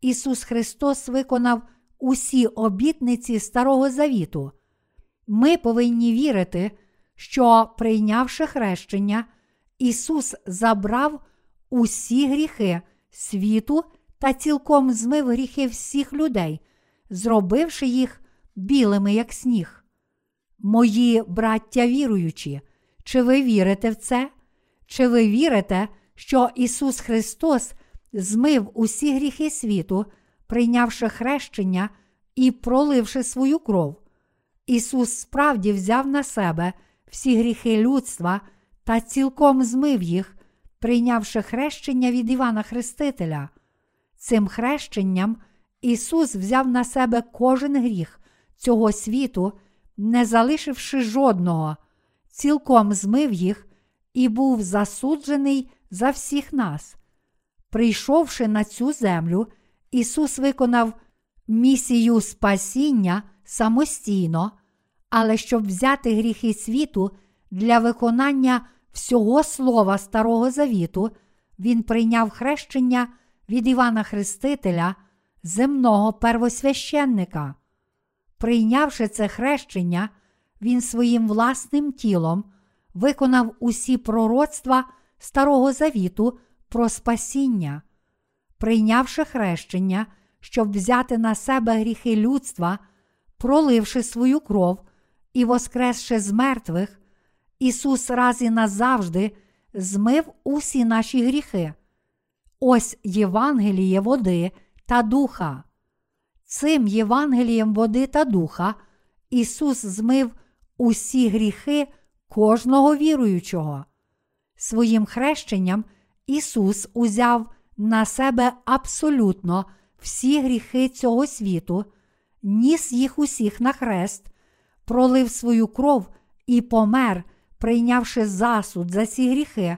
Ісус Христос виконав усі обітниці Старого Завіту. Ми повинні вірити, що, прийнявши хрещення, Ісус забрав усі гріхи світу та цілком змив гріхи всіх людей, зробивши їх білими, як сніг. Мої браття віруючі, чи ви вірите в це? Чи ви вірите, що Ісус Христос змив усі гріхи світу, прийнявши хрещення і проливши свою кров. Ісус справді взяв на себе всі гріхи людства та цілком змив їх, прийнявши хрещення від Івана Хрестителя. Цим хрещенням Ісус взяв на себе кожен гріх цього світу, не залишивши жодного, цілком змив їх і був засуджений за всіх нас. Прийшовши на цю землю, Ісус виконав місію спасіння самостійно, але щоб взяти гріхи світу для виконання всього слова Старого Завіту, Він прийняв хрещення від Івана Хрестителя, земного первосвященника. Прийнявши це хрещення, Він своїм власним тілом виконав усі пророцтва Старого Завіту про спасіння. Прийнявши хрещення, щоб взяти на себе гріхи людства, проливши свою кров і воскресши з мертвих, Ісус раз і назавжди змив усі наші гріхи. Ось Євангеліє води та духа. Цим Євангелієм води та духа Ісус змив усі гріхи кожного віруючого. Своїм хрещенням Ісус узяв на себе абсолютно всі гріхи цього світу, ніс їх усіх на хрест, пролив свою кров і помер, прийнявши засуд за ці гріхи,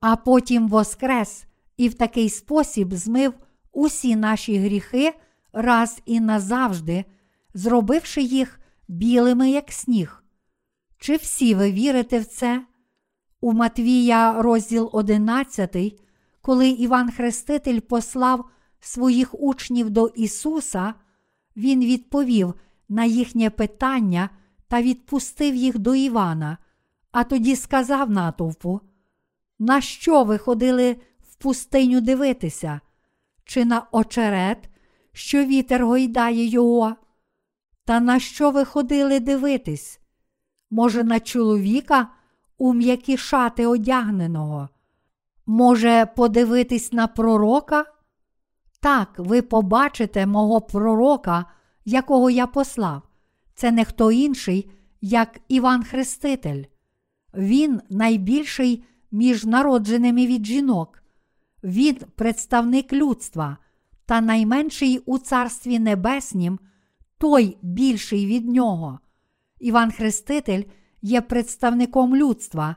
а потім воскрес і в такий спосіб змив усі наші гріхи раз і назавжди, зробивши їх білими, як сніг. Чи всі ви вірите в це? У Матвія, розділ 11, коли Іван Хреститель послав своїх учнів до Ісуса, Він відповів на їхнє питання та відпустив їх до Івана, а тоді сказав натовпу: На що ви ходили в пустиню дивитися? Чи на очерет, що вітер гойдає його? Та на що ви ходили дивитись? Може, на чоловіка у м'які шати одягненого? Може, подивитись на пророка? Так, ви побачите мого пророка, якого я послав. Це не хто інший, як Іван Хреститель. Він найбільший між народженими від жінок. Він представник людства, та найменший у Царстві Небеснім, той більший від нього. Іван Хреститель є представником людства,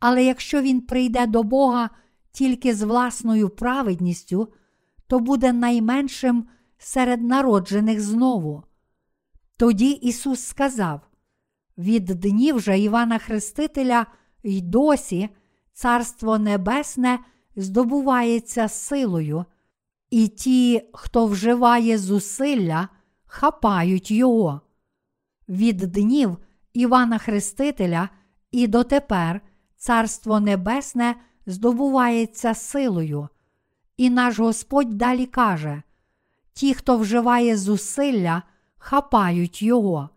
але якщо він прийде до Бога тільки з власною праведністю, то буде найменшим серед народжених знову. Тоді Ісус сказав: від днів же Івана Хрестителя й досі Царство Небесне здобувається силою, і ті, хто вживає зусилля, хапають його. Від днів Івана Хрестителя і дотепер Царство Небесне здобувається силою. І наш Господь далі каже: ті, хто вживає зусилля, хапають його.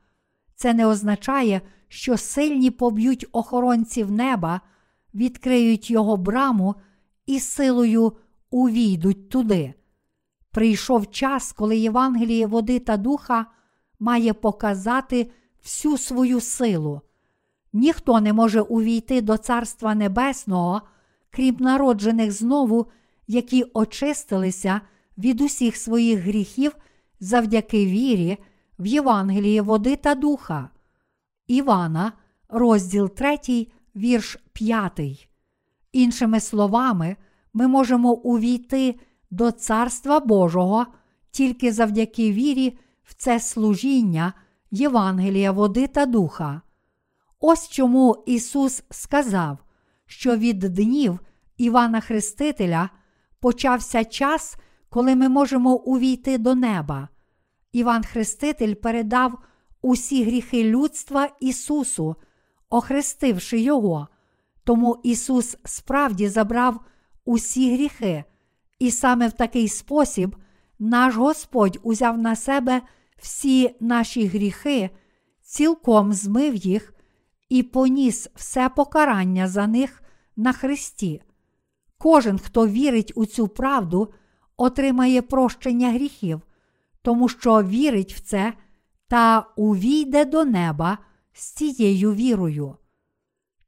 Це не означає, що сильні поб'ють охоронців неба, відкриють його браму і силою увійдуть туди. Прийшов час, коли Євангеліє води та духа має показати всю свою силу. Ніхто не може увійти до Царства Небесного, крім народжених знову, які очистилися від усіх своїх гріхів завдяки вірі в Євангеліє води та духа. Івана, розділ 3, вірш 5. Іншими словами, ми можемо увійти до Царства Божого тільки завдяки вірі в це служіння Євангелія води та духа. Ось чому Ісус сказав, що від днів Івана Хрестителя почався час, коли ми можемо увійти до неба. Іван Хреститель передав усі гріхи людства Ісусу, охрестивши Його. Тому Ісус справді забрав усі гріхи, і саме в такий спосіб наш Господь узяв на себе всі наші гріхи, цілком змив їх і поніс все покарання за них на Христі. Кожен, хто вірить у цю правду, отримає прощення гріхів, тому що вірить в це та увійде до неба з цією вірою.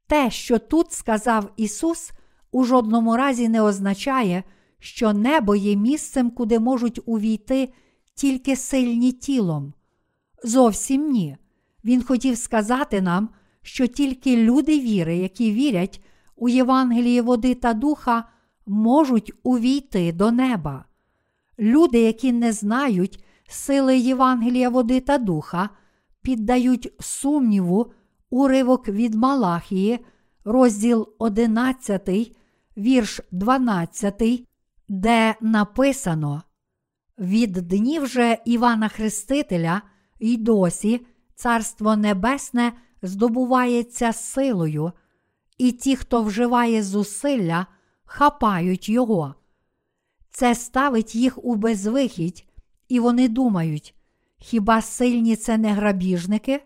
Те, що тут сказав Ісус, у жодному разі не означає, що небо є місцем, куди можуть увійти тільки сильні тілом. Зовсім ні. Він хотів сказати нам, що тільки люди віри, які вірять у Євангеліє води та духа, можуть увійти до неба. Люди, які не знають сили Євангелія води та духа, піддають сумніву уривок від Малахії, розділ 11, вірш 12, де написано: Від днів же Івана Хрестителя й досі Царство Небесне здобувається силою, і ті, хто вживає зусилля, хапають його. Це ставить їх у безвихідь, і вони думають, хіба сильні це не грабіжники?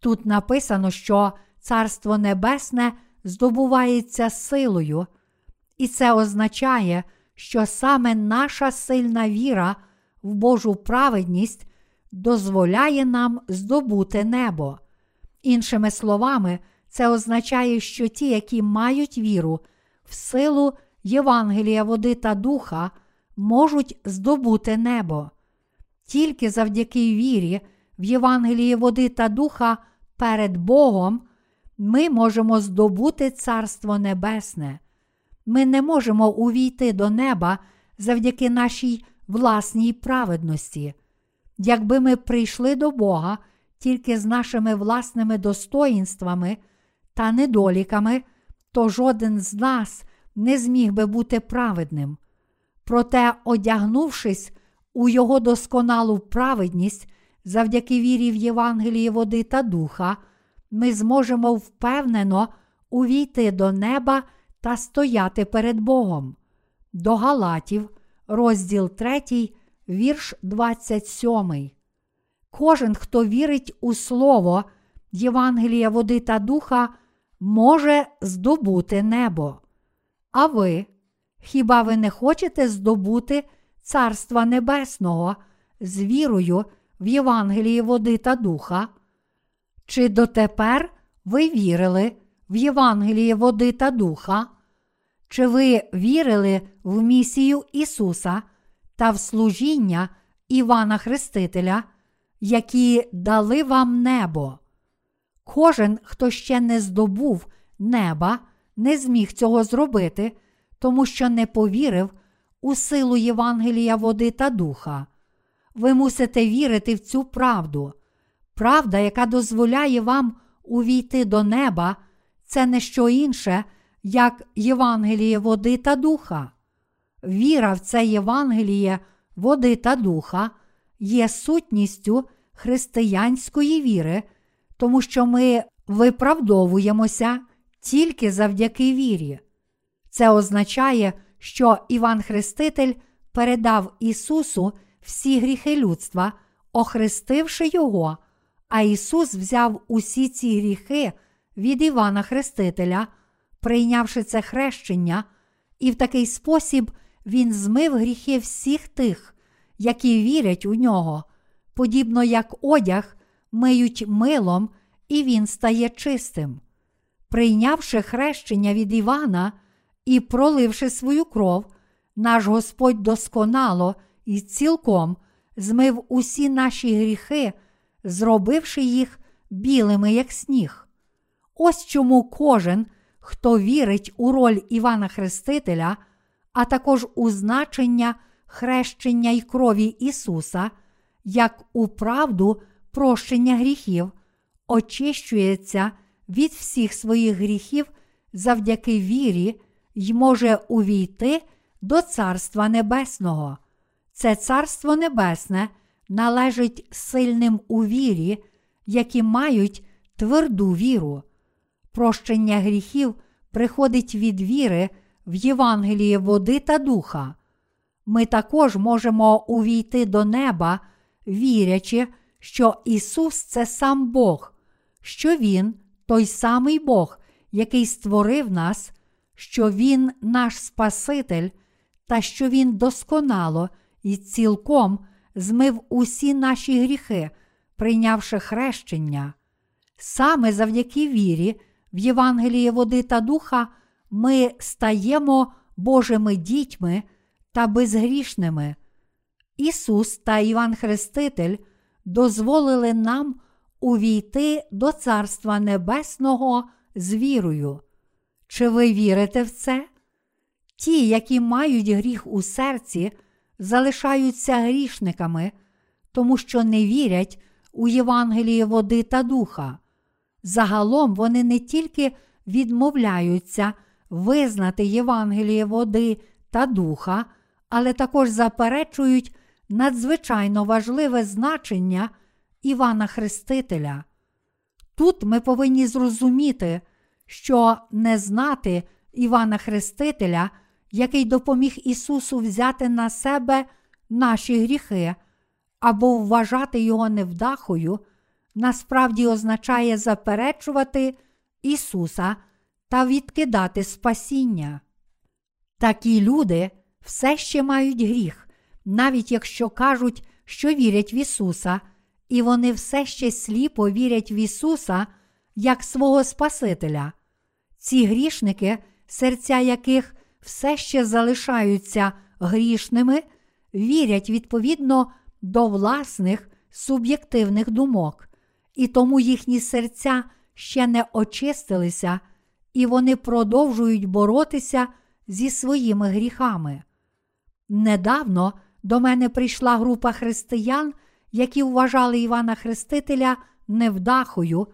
Тут написано, що Царство Небесне здобувається силою, і це означає, що саме наша сильна віра в Божу праведність дозволяє нам здобути небо. Іншими словами, це означає, що ті, які мають віру в силу Євангелія води та духа, можуть здобути небо. Тільки завдяки вірі в Євангелії води та духа перед Богом ми можемо здобути Царство Небесне. Ми не можемо увійти до неба завдяки нашій власній праведності. Якби ми прийшли до Бога тільки з нашими власними достоїнствами та недоліками, то жоден з нас не зміг би бути праведним. Проте, одягнувшись у Його досконалу праведність завдяки вірі в Євангелії води та духа, ми зможемо впевнено увійти до неба та стояти перед Богом. До Галатів, розділ 3, вірш 27. Кожен, хто вірить у Слово Євангелія води та духа, може здобути небо. А ви, хіба ви не хочете здобути Царства Небесного з вірою в Євангелії води та духа? Чи дотепер ви вірили в Євангеліє води та духа? Чи ви вірили в місію Ісуса та в служіння Івана Хрестителя, які дали вам небо? Кожен, хто ще не здобув неба, не зміг цього зробити, тому що не повірив у силу Євангелія води та духа. Ви мусите вірити в цю правду. Правда, яка дозволяє вам увійти до неба, це не що інше, як Євангеліє води та духа. Віра в це Євангеліє води та духа є сутністю християнської віри, тому що ми виправдовуємося тільки завдяки вірі. Це означає, що Іван Хреститель передав Ісусу всі гріхи людства, охрестивши Його, а Ісус взяв усі ці гріхи від Івана Хрестителя, прийнявши це хрещення, і в такий спосіб Він змив гріхи всіх тих, які вірять у нього, подібно як одяг миють милом, і він стає чистим. Прийнявши хрещення від Івана і проливши свою кров, наш Господь досконало і цілком змив усі наші гріхи, зробивши їх білими, як сніг. Ось чому кожен, хто вірить у роль Івана Хрестителя, а також у значення хрещення й крові Ісуса, як у правду прощення гріхів, очищується від всіх своїх гріхів завдяки вірі й може увійти до Царства Небесного. Це Царство Небесне належить сильним у вірі, які мають тверду віру. Прощення гріхів приходить від віри в Євангеліє води та духа. Ми також можемо увійти до неба, вірячи, що Ісус це сам Бог, що Він той самий Бог, який створив нас, що Він наш Спаситель, та що Він досконало і цілком змив усі наші гріхи, прийнявши хрещення. Саме завдяки вірі в Євангеліє води та духа ми стаємо Божими дітьми та безгрішними. Ісус та Іван Хреститель дозволили нам увійти до Царства Небесного з вірою. Чи ви вірите в це? Ті, які мають гріх у серці, залишаються грішниками, тому що не вірять у Євангеліє води та духа. Загалом вони не тільки відмовляються визнати Євангеліє води та духа, але також заперечують надзвичайно важливе значення Івана Хрестителя. Тут ми повинні зрозуміти, що не знати Івана Хрестителя, який допоміг Ісусу взяти на себе наші гріхи, або вважати його невдахою, насправді означає заперечувати Ісуса та відкидати спасіння. Такі люди все ще мають гріх, навіть якщо кажуть, що вірять в Ісуса, і вони все ще сліпо вірять в Ісуса як свого Спасителя. Ці грішники, серця яких все ще залишаються грішними, вірять відповідно до власних суб'єктивних думок, і тому їхні серця ще не очистилися, і вони продовжують боротися зі своїми гріхами. Недавно до мене прийшла група християн, які вважали Івана Хрестителя невдахою,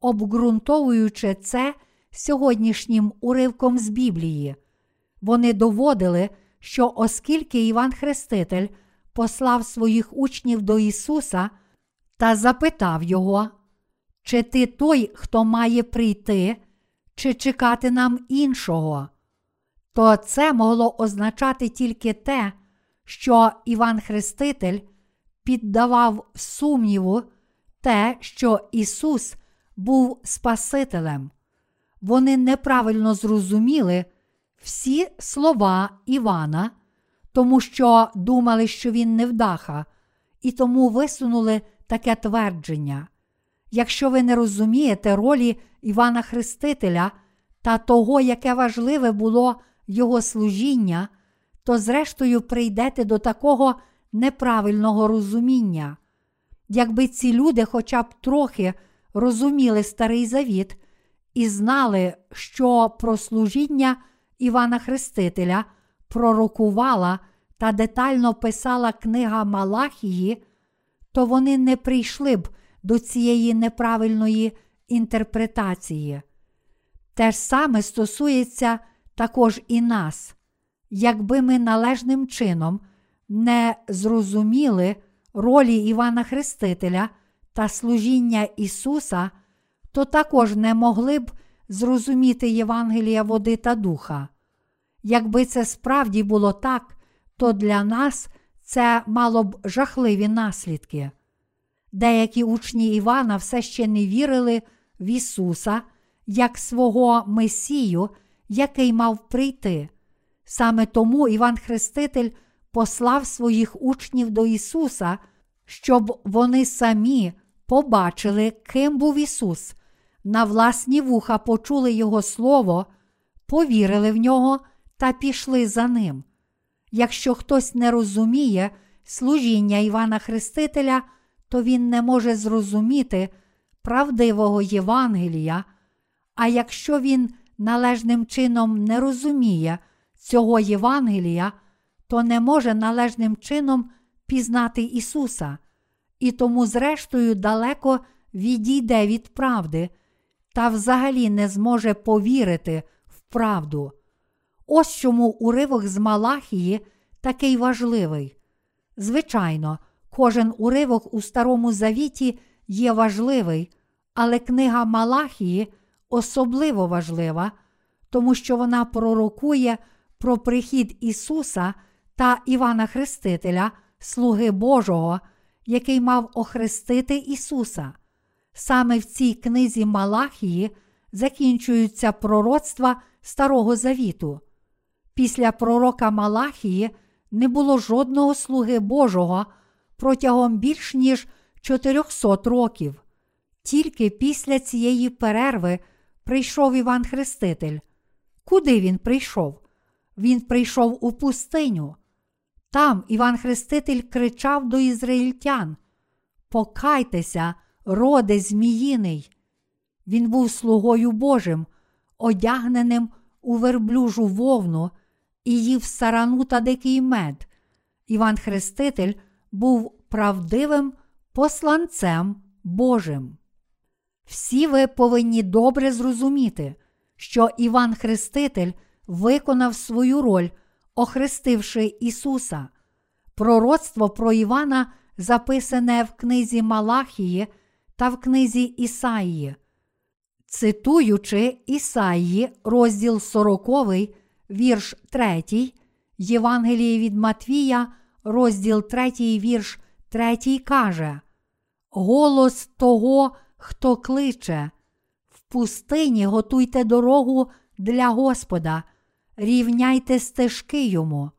обґрунтовуючи це сьогоднішнім уривком з Біблії. Вони доводили, що оскільки Іван Хреститель послав своїх учнів до Ісуса та запитав його, чи ти той, хто має прийти, чи чекати нам іншого, то це могло означати тільки те, що Іван Хреститель піддавав сумніву те, що Ісус був Спасителем. Вони неправильно зрозуміли всі слова Івана, тому що думали, що він невдаха, і тому висунули таке твердження. Якщо ви не розумієте ролі Івана Хрестителя та того, яке важливе було його служіння, то зрештою прийдете до такого неправильного розуміння. Якби ці люди хоча б трохи розуміли Старий Завіт і знали, що про служіння Івана Хрестителя пророкувала та детально писала книга Малахії, то вони не прийшли б до цієї неправильної інтерпретації. Те ж саме стосується також і нас. Якби ми належним чином не зрозуміли ролі Івана Хрестителя та служіння Ісуса, то також не могли б зрозуміти Євангелія води та духа. Якби це справді було так, то для нас це мало б жахливі наслідки. Деякі учні Івана все ще не вірили в Ісуса як свого Месію, який мав прийти. Саме тому Іван Хреститель послав своїх учнів до Ісуса, щоб вони самі побачили, ким був Ісус, на власні вуха почули Його Слово, повірили в нього та пішли за ним. Якщо хтось не розуміє служіння Івана Хрестителя, то він не може зрозуміти правдивого Євангелія, а якщо він належним чином не розуміє цього Євангелія, то не може належним чином пізнати Ісуса, і тому, зрештою, далеко відійде від правди та взагалі не зможе повірити в правду. Ось чому уривок з Малахії такий важливий. Звичайно, кожен уривок у Старому Завіті є важливий, але книга Малахії особливо важлива, тому що вона пророкує про прихід Ісуса та Івана Хрестителя, Слуги Божого, який мав охрестити Ісуса. Саме в цій книзі Малахії закінчуються пророцтва Старого Завіту. Після пророка Малахії не було жодного слуги Божого, протягом більш ніж 400 років. Тільки після цієї перерви прийшов Іван Хреститель. Куди він прийшов? Він прийшов у пустиню. Там Іван Хреститель кричав до ізраїльтян: Покайтеся, роде Зміїний. Він був слугою Божим, одягненим у верблюжу вовну і їв сарану та дикий мед. Іван Хреститель був правдивим посланцем Божим. Всі ви повинні добре зрозуміти, що Іван Хреститель виконав свою роль, охрестивши Ісуса. Пророцтво про Івана записане в книзі Малахії та в книзі Ісаїї. Цитуючи Ісаїї, розділ 40, вірш 3, Євангеліє від Матвія, розділ 3, вірш 3 каже: Голос того, хто кличе, в пустині готуйте дорогу для Господа, рівняйте стежки йому.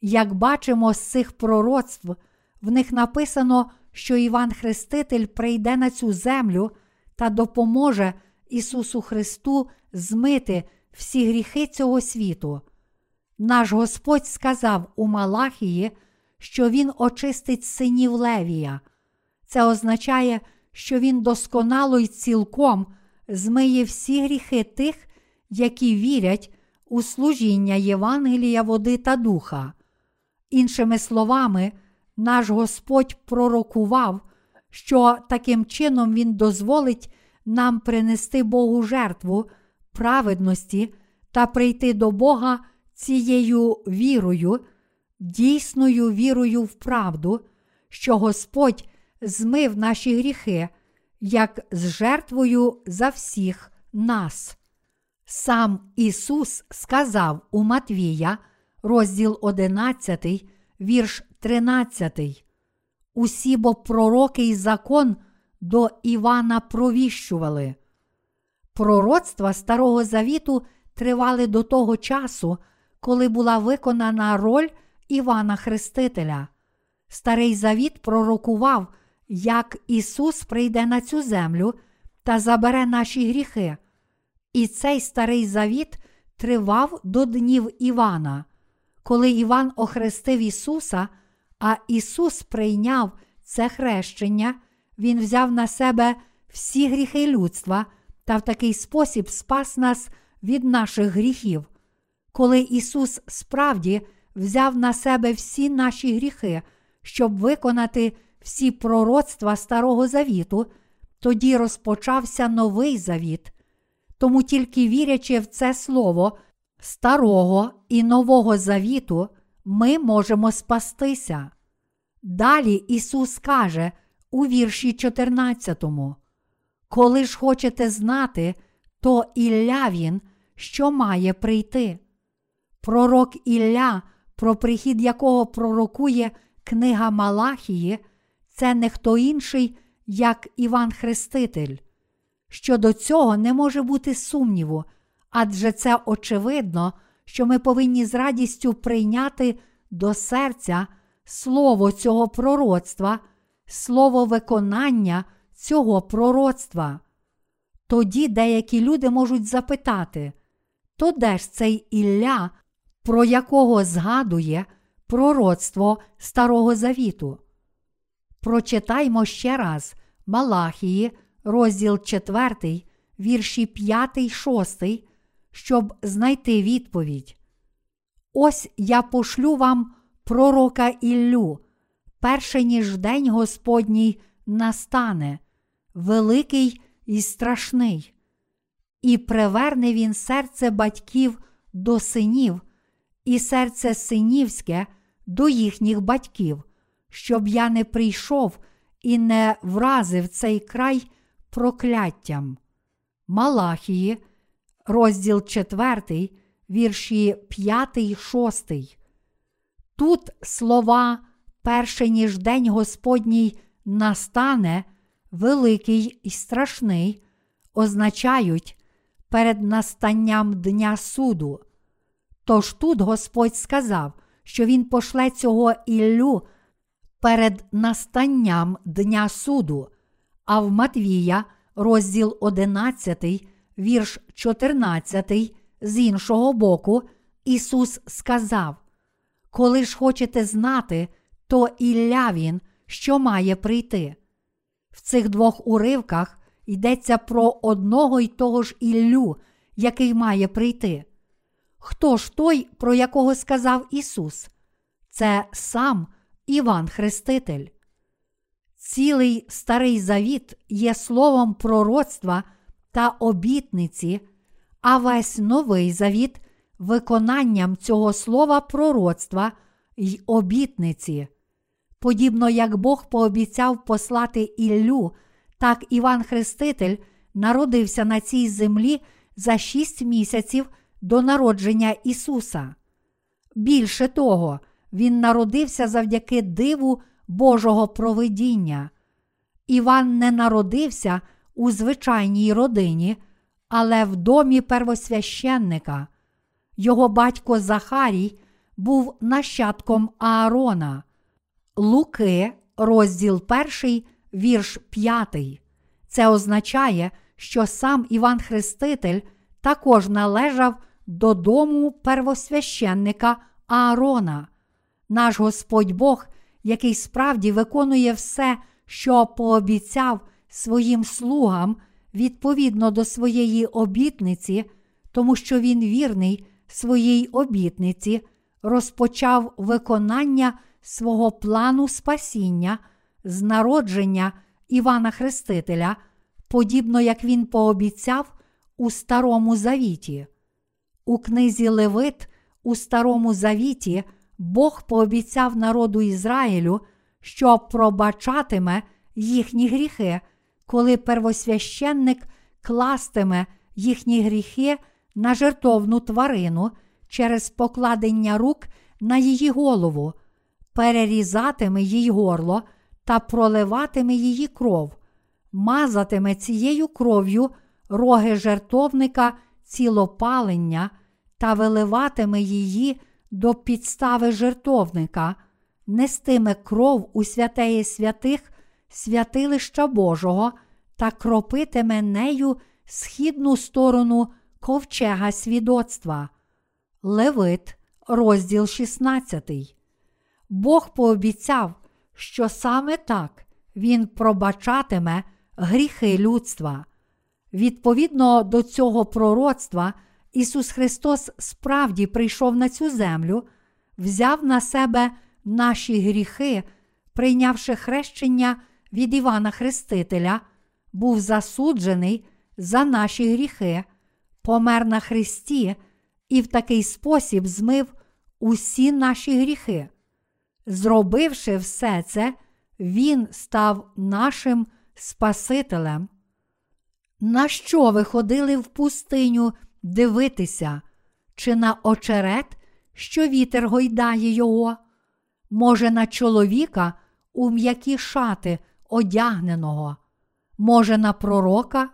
Як бачимо з цих пророцтв, в них написано, що Іван Хреститель прийде на цю землю та допоможе Ісусу Христу змити всі гріхи цього світу. Наш Господь сказав у Малахії, що Він очистить синів Левія. Це означає, що Він досконало й цілком змиє всі гріхи тих, які вірять у служіння Євангелія, води та духа. Іншими словами, наш Господь пророкував, що таким чином Він дозволить нам принести Богу жертву праведності та прийти до Бога цією вірою, дійсною вірою в правду, що Господь змив наші гріхи, як з жертвою за всіх нас. Сам Ісус сказав у Матвія, розділ 11, вірш 13. Усі бо пророки й закон до Івана провіщували. Пророцтва Старого Завіту тривали до того часу, коли була виконана роль Івана Хрестителя. Старий Завіт пророкував, як Ісус прийде на цю землю та забере наші гріхи. І цей старий завіт тривав до днів Івана. Коли Іван охрестив Ісуса, а Ісус прийняв це хрещення, Він взяв на себе всі гріхи людства та в такий спосіб спас нас від наших гріхів. Коли Ісус справді взяв на себе всі наші гріхи, щоб виконати всі пророцтва Старого Завіту, тоді розпочався новий завіт. Тому тільки вірячи в це слово Старого і Нового Завіту, ми можемо спастися. Далі Ісус каже у вірші 14: Коли ж хочете знати, то Ілля він, що має прийти. Пророк Ілля, про прихід якого пророкує книга Малахії, це не хто інший, як Іван Хреститель. Щодо цього не може бути сумніву, адже це очевидно, що ми повинні з радістю прийняти до серця слово цього пророцтва, слово виконання цього пророцтва. Тоді деякі люди можуть запитати, то де ж цей Ілля, про якого згадує пророцтво Старого Завіту? Прочитаймо ще раз Малахії, розділ 4, вірші 5, 6, щоб знайти відповідь. Ось я пошлю вам пророка Іллю, перше ніж день Господній настане, великий і страшний, і приверне він серце батьків до синів, і серце синівське до їхніх батьків, щоб я не прийшов і не вразив цей край прокляттям. Малахії, розділ 4, вірші 5, 6. Тут слова, перше ніж день Господній настане, великий і страшний, означають перед настанням Дня суду. Тож тут Господь сказав, що Він пошле цього Іллю перед настанням Дня суду, а в Матвія, розділ 11, вірш 14, з іншого боку, Ісус сказав: Коли ж хочете знати, то Ілля він, що має прийти. В цих двох уривках йдеться про одного й того ж Іллю, який має прийти. Хто ж той, про якого сказав Ісус? Це сам Іван Хреститель. Цілий старий завіт є словом пророцтва та обітниці, а весь новий завіт виконанням цього слова пророцтва й обітниці. Подібно як Бог пообіцяв послати Іллю, так Іван Хреститель народився на цій землі за шість місяців до народження Ісуса. Більше того, Він народився завдяки диву Божого провидіння. Іван не народився у звичайній родині, але в домі первосвященника. Його батько Захарій був нащадком Аарона. Луки, розділ 1, вірш 5. Це означає, що сам Іван Хреститель також належав до дому первосвященника Аарона. Наш Господь Бог, який справді виконує все, що пообіцяв своїм слугам відповідно до своєї обітниці, тому що він вірний своїй обітниці, розпочав виконання свого плану спасіння з народження Івана Хрестителя, подібно як він пообіцяв у Старому Завіті. У книзі Левит у Старому Завіті Бог пообіцяв народу Ізраїлю, що пробачатиме їхні гріхи, коли первосвященник кластиме їхні гріхи на жертовну тварину через покладення рук на її голову, перерізатиме їй горло та проливатиме її кров, мазатиме цією кров'ю роги жертовника цілопалення та виливатиме її до підстави жертовника, нестиме кров у святеє святих святилища Божого та кропитиме нею східну сторону ковчега свідоцтва. Левит, розділ 16. Бог пообіцяв, що саме так Він пробачатиме гріхи людства. Відповідно до цього пророцтва, Ісус Христос справді прийшов на цю землю, взяв на себе наші гріхи, прийнявши хрещення від Івана Хрестителя, був засуджений за наші гріхи, помер на Христі і в такий спосіб змив усі наші гріхи. Зробивши все це, Він став нашим Спасителем. На що ви ходили в пустиню дивитися, чи на очерет, що вітер гойдає його? Може, на чоловіка у м'які шати одягненого, може, на пророка?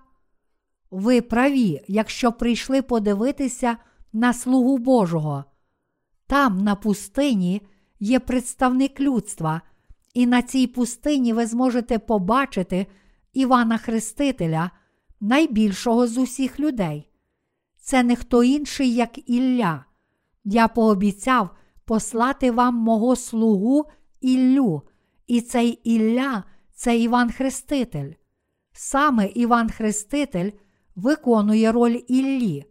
Ви праві, якщо прийшли подивитися на слугу Божого. Там, на пустині, є представник людства, і на цій пустині ви зможете побачити Івана Хрестителя, найбільшого з усіх людей. Це не хто інший, як Ілля. Я пообіцяв послати вам мого слугу Іллю, і цей Ілля це Іван Хреститель. Саме Іван Хреститель виконує роль Іллі.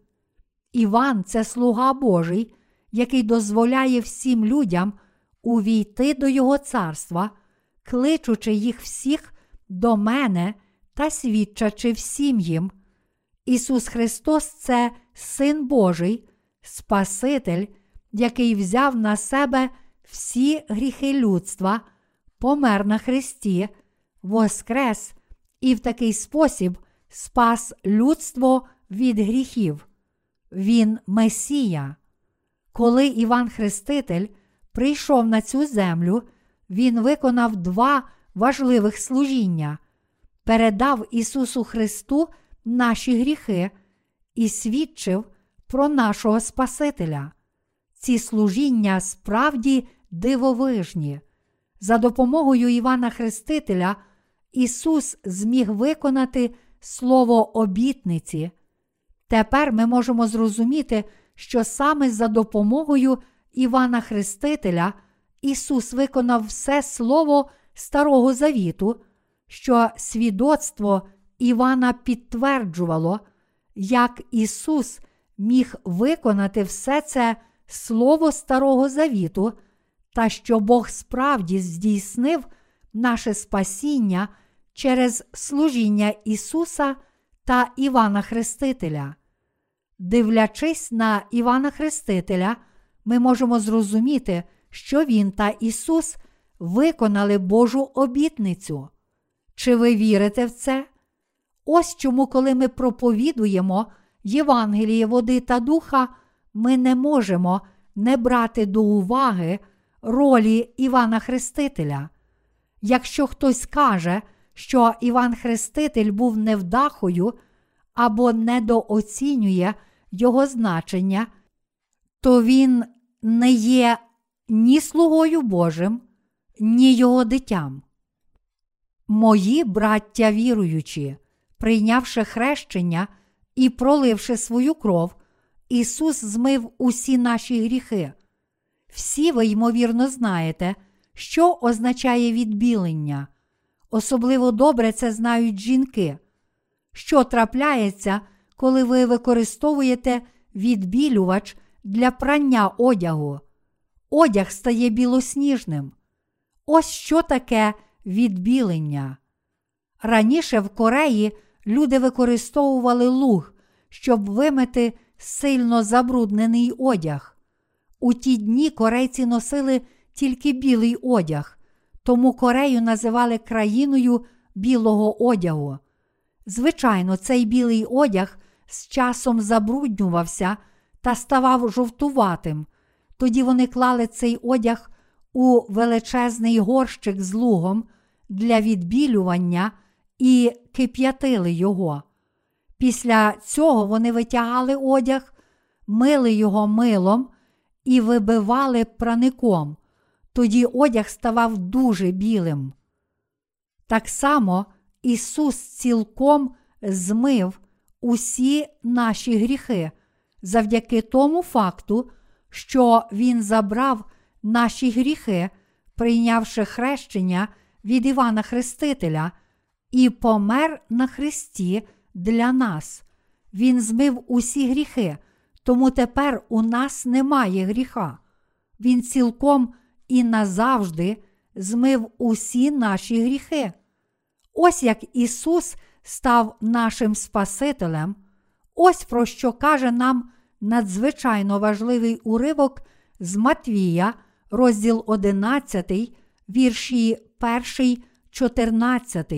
Іван це слуга Божий, який дозволяє всім людям увійти до Його царства, кличучи їх всіх до мене та свідчачи всім їм. Ісус Христос це Син Божий, Спаситель, який взяв на себе всі гріхи людства, помер на Христі, воскрес і в такий спосіб спас людство від гріхів. Він Месія. Коли Іван Хреститель прийшов на цю землю, він виконав два важливих служіння, передав Ісусу Христу наші гріхи і свідчив про нашого Спасителя. Ці служіння справді дивовижні. За допомогою Івана Хрестителя Ісус зміг виконати слово обітниці. Тепер ми можемо зрозуміти, що саме за допомогою Івана Хрестителя Ісус виконав все Слово Старого Завіту, що свідоцтво Івана підтверджувало, як Ісус міг виконати все це Слово Старого Завіту, та що Бог справді здійснив наше спасіння через служіння Ісуса та Івана Хрестителя. Дивлячись на Івана Хрестителя, ми можемо зрозуміти, що Він та Ісус виконали Божу обітницю. Чи ви вірите в це? Ось чому, коли ми проповідуємо Євангеліє води та духа, ми не можемо не брати до уваги ролі Івана Хрестителя. Якщо хтось каже, що Іван Хреститель був невдахою або недооцінює його значення, то він не є ні слугою Божим, ні його дитям. Мої браття віруючі, прийнявши хрещення і проливши свою кров, Ісус змив усі наші гріхи. Всі ви, ймовірно, знаєте, що означає відбілення. Особливо добре це знають жінки. Що трапляється, коли ви використовуєте відбілювач для прання одягу? Одяг стає білосніжним. Ось що таке відбілення. Раніше в Кореї люди використовували луг, щоб вимити сильно забруднений одяг. У ті дні корейці носили тільки білий одяг, тому Корею називали країною білого одягу. Звичайно, цей білий одяг з часом забруднювався та ставав жовтуватим. Тоді вони клали цей одяг у величезний горщик з лугом для відбілювання і кип'ятили його. Після цього вони витягали одяг, мили його милом і вибивали праником. Тоді одяг ставав дуже білим. Так само Ісус цілком змив усі наші гріхи завдяки тому факту, що Він забрав наші гріхи, прийнявши хрещення від Івана Хрестителя, і помер на Христі для нас. Він змив усі гріхи, тому тепер у нас немає гріха. Він цілком і назавжди змив усі наші гріхи. Ось як Ісус став нашим Спасителем, ось про що каже нам надзвичайно важливий уривок з Матвія, розділ 11, вірші 1, 14.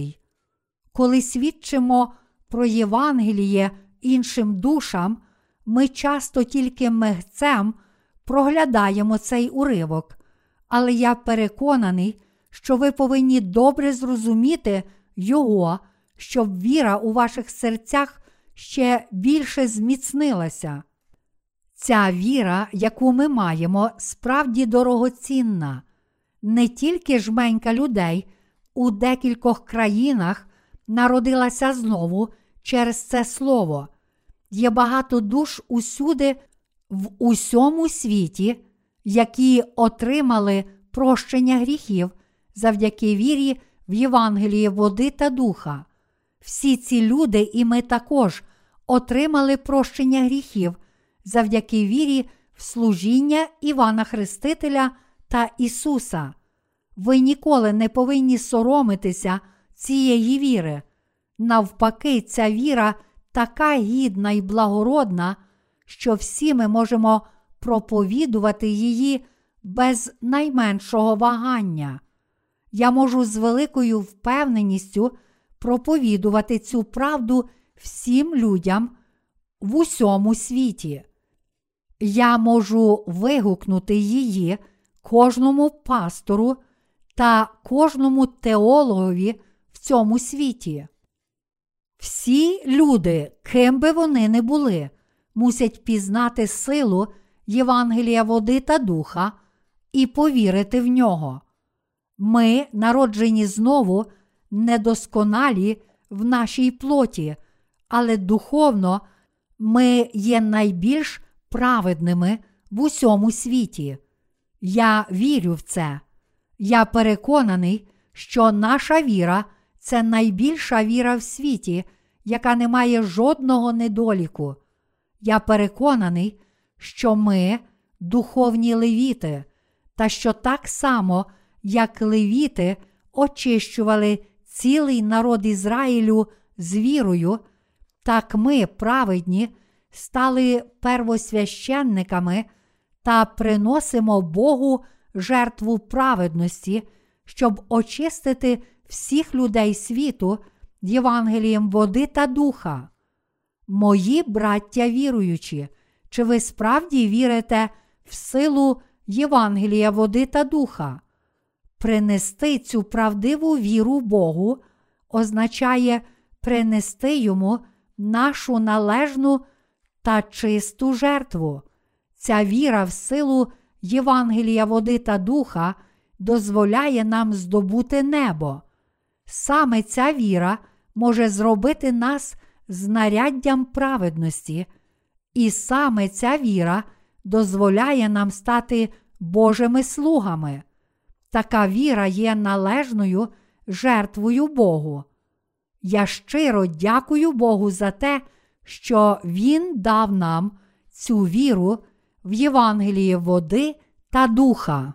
Коли свідчимо про Євангеліє іншим душам, ми часто тільки мегцем проглядаємо цей уривок, але я переконаний, що ви повинні добре зрозуміти його, щоб віра у ваших серцях ще більше зміцнилася. Ця віра, яку ми маємо, справді дорогоцінна. Не тільки жменька людей у декількох країнах народилася знову через це слово. Є багато душ усюди, в усьому світі, які отримали прощення гріхів завдяки вірі в Євангелії води та духа. Всі ці люди, і ми також отримали прощення гріхів завдяки вірі в служіння Івана Хрестителя та Ісуса. Ви ніколи не повинні соромитися цієї віри. Навпаки, ця віра така гідна і благородна, що всі ми можемо проповідувати її без найменшого вагання. Я можу з великою впевненістю проповідувати цю правду всім людям в усьому світі. Я можу вигукнути її кожному пастору та кожному теологові в цьому світі. Всі люди, ким би вони не були, мусять пізнати силу Євангелія води та духа і повірити в нього. Ми, народжені знову, недосконалі в нашій плоті, але духовно ми є найбільш праведними в усьому світі. Я вірю в це. Я переконаний, що наша віра це найбільша віра в світі, яка не має жодного недоліку. Я переконаний, що ми духовні левіти, та що так само, як левіти очищували цілий народ Ізраїлю з вірою, так ми, праведні, стали первосвященниками та приносимо Богу жертву праведності, щоб очистити всіх людей світу Євангелієм води та духа. Мої браття віруючі, чи ви справді вірите в силу Євангелія води та духа? Принести цю правдиву віру Богу означає принести йому нашу належну та чисту жертву. Ця віра в силу Євангелія води та духа дозволяє нам здобути небо. Саме ця віра може зробити нас знаряддям праведності, і саме ця віра дозволяє нам стати Божими слугами. Така віра є належною жертвою Богу. Я щиро дякую Богу за те, що Він дав нам цю віру в Євангелії води та духа.